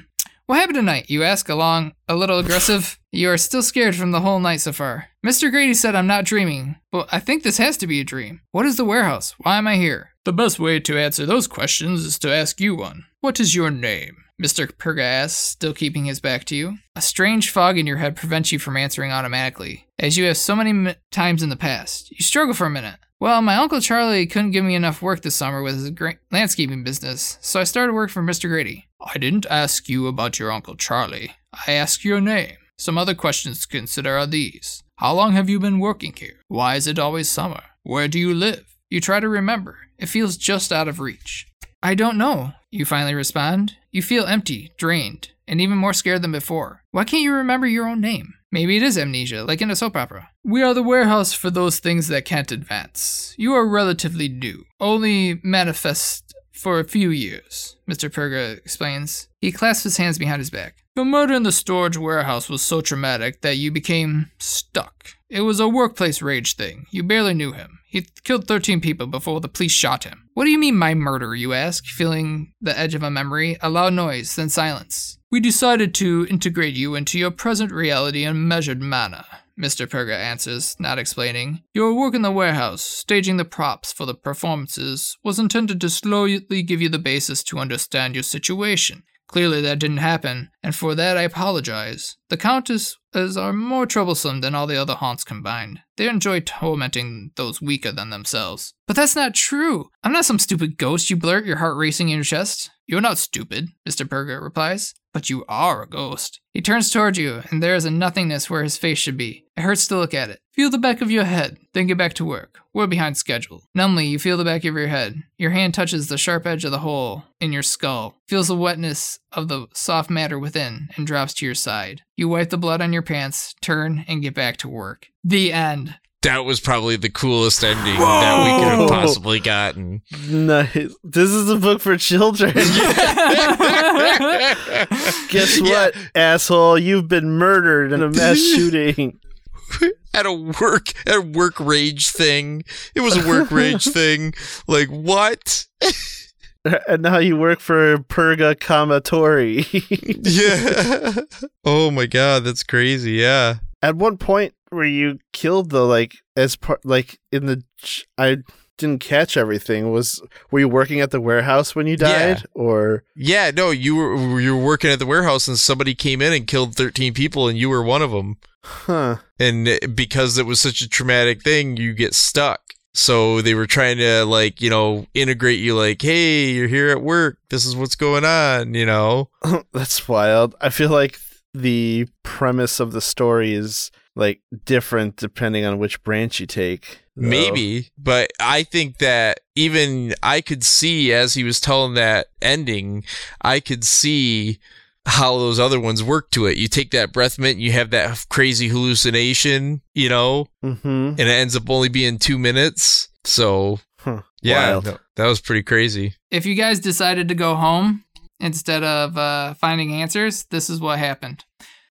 what happened tonight? You ask, along a little aggressive. You are still scared from the whole night so far. Mr. Grady said I'm not dreaming. but I think this has to be a dream. What is the warehouse? Why am I here? The best way to answer those questions is to ask you one. What is your name? Mr. Purga asks, still keeping his back to you. A strange fog in your head prevents you from answering automatically, as you have so many m- times in the past. You struggle for a minute. Well, my Uncle Charlie couldn't give me enough work this summer with his gra- landscaping business, so I started work for Mr. Grady. I didn't ask you about your Uncle Charlie. I asked your name. Some other questions to consider are these How long have you been working here? Why is it always summer? Where do you live? You try to remember. It feels just out of reach. I don't know, you finally respond. You feel empty, drained, and even more scared than before. Why can't you remember your own name? Maybe it is amnesia, like in a soap opera. We are the warehouse for those things that can't advance. You are relatively new, only manifest for a few years, Mr. Purga explains. He clasps his hands behind his back. Your murder in the storage warehouse was so traumatic that you became stuck. It was a workplace rage thing. You barely knew him. He killed 13 people before the police shot him. What do you mean, my murder? You ask, feeling the edge of a memory. A loud noise, then silence. We decided to integrate you into your present reality in a measured manner. Mr. Purga answers, not explaining. Your work in the warehouse, staging the props for the performances, was intended to slowly give you the basis to understand your situation. Clearly, that didn't happen, and for that I apologize. The Countesses are more troublesome than all the other haunts combined. They enjoy tormenting those weaker than themselves. But that's not true. I'm not some stupid ghost, you blurt, your heart racing in your chest. You're not stupid, Mr. Purga replies. But you are a ghost. He turns toward you, and there is a nothingness where his face should be. It hurts to look at it. Feel the back of your head, then get back to work. We're behind schedule. Numbly, you feel the back of your head. Your hand touches the sharp edge of the hole in your skull, feels the wetness of the soft matter within, and drops to your side. You wipe the blood on your pants, turn, and get back to work. The end. That was probably the coolest ending that we could have possibly gotten. Nice. This is a book for children. Guess Yeah. what, asshole? You've been murdered in a mass shooting. at a work at a work rage thing. It was a work rage thing. Like what? And now you work for Purga Kamatori. Yeah. oh my god, that's crazy. Yeah. At one point where you killed the like as part like in the I didn't catch everything was were you working at the warehouse when you Yeah. died or Yeah, no, you were you were working at the warehouse and somebody came in and killed 13 people and you were one of them. huh And because it was such a traumatic thing, you get stuck. So they were trying to like, you know, integrate you like, "Hey, you're here at work. This is what's going on," you know. That's wild. I feel like the premise of the story is like different depending on which branch you take. though. Maybe, but I think that even I could see as he was telling that ending, I could see how those other ones work to it. You take that breath mint, you have that crazy hallucination, you know, Mhm. and it ends up only being two minutes. So, Huh. yeah, Wild. no, that was pretty crazy. if you guys decided to go home instead of uh, finding answers, this is what happened.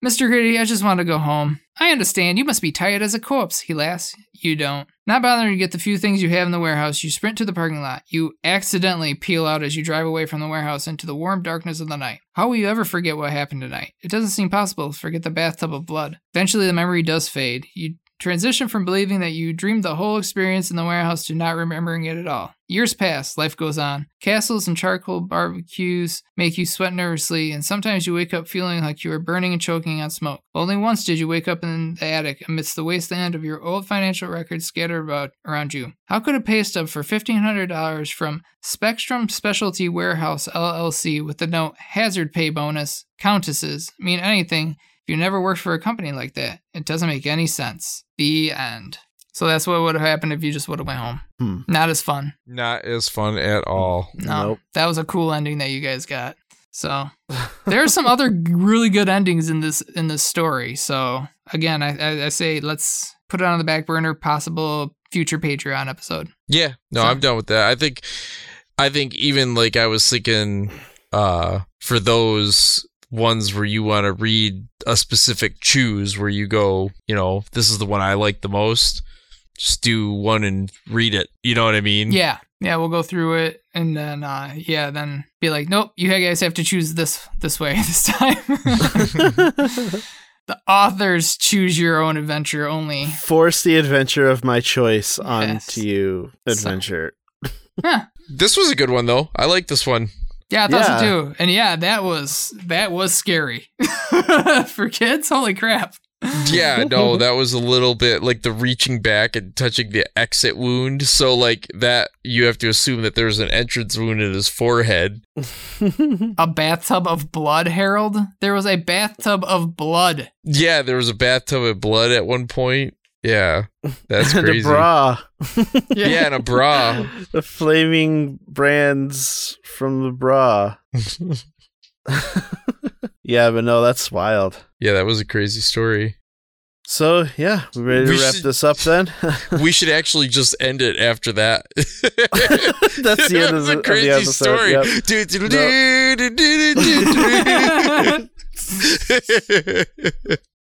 Mr. Gritty, I just want to go home. I understand. You must be tired as a corpse, he laughs. You don't. Not bothering to get the few things you have in the warehouse, you sprint to the parking lot. You accidentally peel out as you drive away from the warehouse into the warm darkness of the night. How will you ever forget what happened tonight? It doesn't seem possible to forget the bathtub of blood. Eventually, the memory does fade. You transition from believing that you dreamed the whole experience in the warehouse to not remembering it at all. Years pass, life goes on. Castles and charcoal barbecues make you sweat nervously, and sometimes you wake up feeling like you are burning and choking on smoke. Only once did you wake up in the attic amidst the wasteland of your old financial records scattered about around you. How could a pay stub for $1,500 from Spectrum Specialty Warehouse LLC with the note hazard pay bonus, countesses, mean anything if you never worked for a company like that? It doesn't make any sense. The end. So that's what would have happened if you just would have went home. Hmm. Not as fun. Not as fun at all. No, Nope. that was a cool ending that you guys got. So there are some other really good endings in this in this story. So again, I, I, I say let's put it on the back burner. Possible future Patreon episode. Yeah, no, So- I'm done with that. I think, I think even like I was thinking, uh, for those ones where you want to read a specific choose, where you go, you know, this is the one I like the most. Just do one and read it. You know what I mean? Yeah, yeah, we'll go through it and then uh, yeah, then be like, nope, you guys have to choose this this way this time. the authors choose your own adventure only. Force the adventure of my choice Yes. onto you, adventure. Huh. This was a good one though. I like this one. Yeah, I thought Yeah. so too. And yeah, that was that was scary for kids. Holy crap! Yeah, no, that was a little bit like the reaching back and touching the exit wound. So like that, you have to assume that there's an entrance wound in his forehead. A bathtub of blood, Harold. There was a bathtub of blood. Yeah, there was a bathtub of blood at one point. Yeah, that's and crazy. a bra. Yeah, and a bra. the flaming brands from the bra. Yeah, but no, that's wild. Yeah, that was a crazy story. So yeah, we ready to We wrap should- this up then? We should actually just end it after that. That's the end of That's the, a of the crazy episode. story. yep. Do.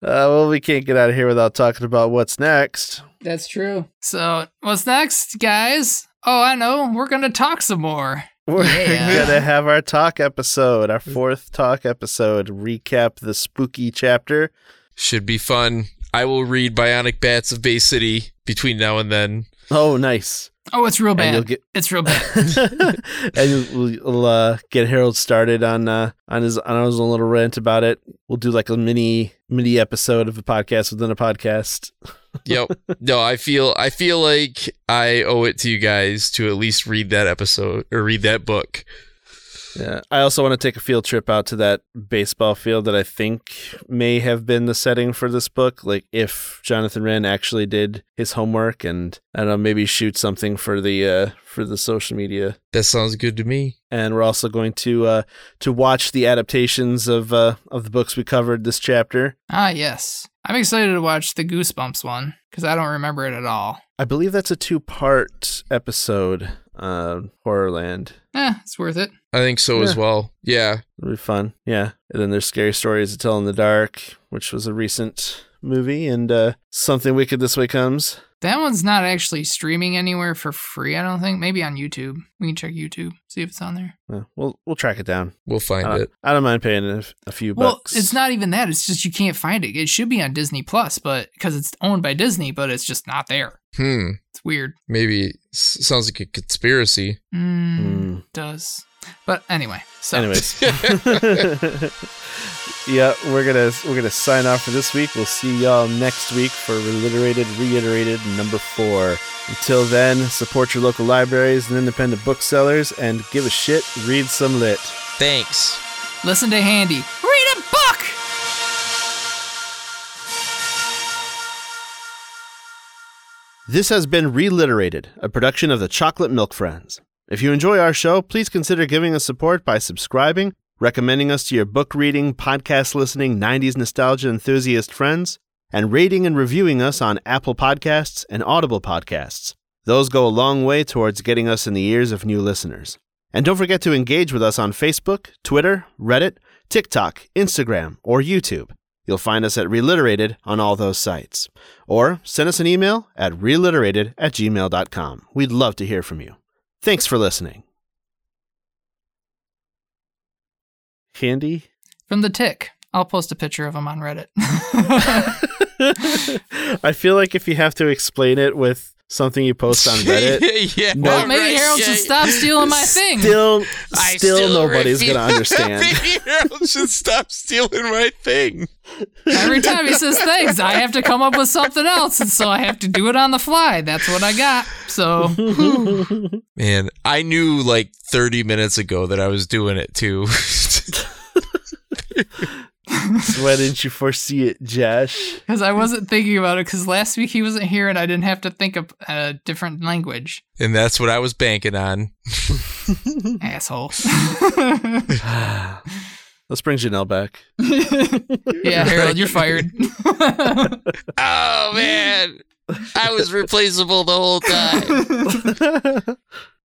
Uh, well, we can't get out of here without talking about what's next. That's true. So what's next, guys? Oh, I know. We're gonna talk some more. We're Yeah. gonna have our talk episode, our fourth talk episode, recap the spooky chapter. Should be fun. I will read Bionic Bats of Bay City between now and then. Oh, nice! Oh, it's real bad. get It's real bad. and you'll, we'll uh, get Harold started on uh, on his on his own little rant about it. We'll do like a mini mini episode of a podcast within a podcast. Yep. No, I feel I feel like I owe it to you guys to at least read that episode or read that book. Yeah. I also want to take a field trip out to that baseball field that I think may have been the setting for this book. Like if Jonathan Wren actually did his homework and I don't know, maybe shoot something for the uh for the social media. That sounds good to me. And we're also going to uh to watch the adaptations of uh of the books we covered this chapter. ah, yes. I'm excited to watch the Goosebumps one because I don't remember it at all. I believe that's a two part episode, uh, Horrorland. Eh, it's worth it. I think so as well. Yeah. It'll be fun. Yeah. And then there's Scary Stories to Tell in the Dark, which was a recent movie, and uh, Something Wicked This Way Comes. That one's not actually streaming anywhere for free, I don't think. Maybe on YouTube. We can check YouTube, see if it's on there. Well, we'll we'll track it down. We'll find I don't, it. I don't mind paying a, a few Well, bucks. it's not even that. It's just you can't find it. It should be on Disney Plus, but because it's owned by Disney, but it's just not there. Hmm. It's weird. Maybe sounds like a conspiracy. Mm, Mm. Does. But anyway, so Anyways, yeah, we're gonna we're gonna sign off for this week. We'll see y'all next week for Reliterated Reiterated number four. Until then, support your local libraries and independent booksellers, and give a shit. Read some lit. Thanks. listen to Handy. Read a book! This has been Reliterated, a production of the Chocolate Milk Friends. If you enjoy our show, please consider giving us support by subscribing, recommending us to your book reading, podcast listening, 90s nostalgia enthusiast friends, and rating and reviewing us on Apple Podcasts and Audible Podcasts. Those go a long way towards getting us in the ears of new listeners. And don't forget to engage with us on Facebook, Twitter, Reddit, TikTok, Instagram, or YouTube. You'll find us at Reliterated on all those sites. Or send us an email at reliterated at gmail.com. We'd love to hear from you. Thanks for listening. Candy? From the Tick. I'll post a picture of him on Reddit. I feel like if you have to explain it with something you post on Reddit, yeah. No. well, maybe right, Harold yeah. should stop stealing my thing. still, I still, nobody's refuse- going to understand. Maybe Harold should stop stealing my thing. Every time he says things, I have to come up with something else, and so I have to do it on the fly. That's what I got. So Man, I knew like 30 minutes ago that I was doing it too. Why didn't you foresee it, Josh? because I wasn't thinking about it, because last week he wasn't here, and I didn't have to think of a different language. and that's what I was banking on. Asshole. Let's bring Janelle back. yeah, Harold, you're fired. Oh man, I was replaceable the whole time.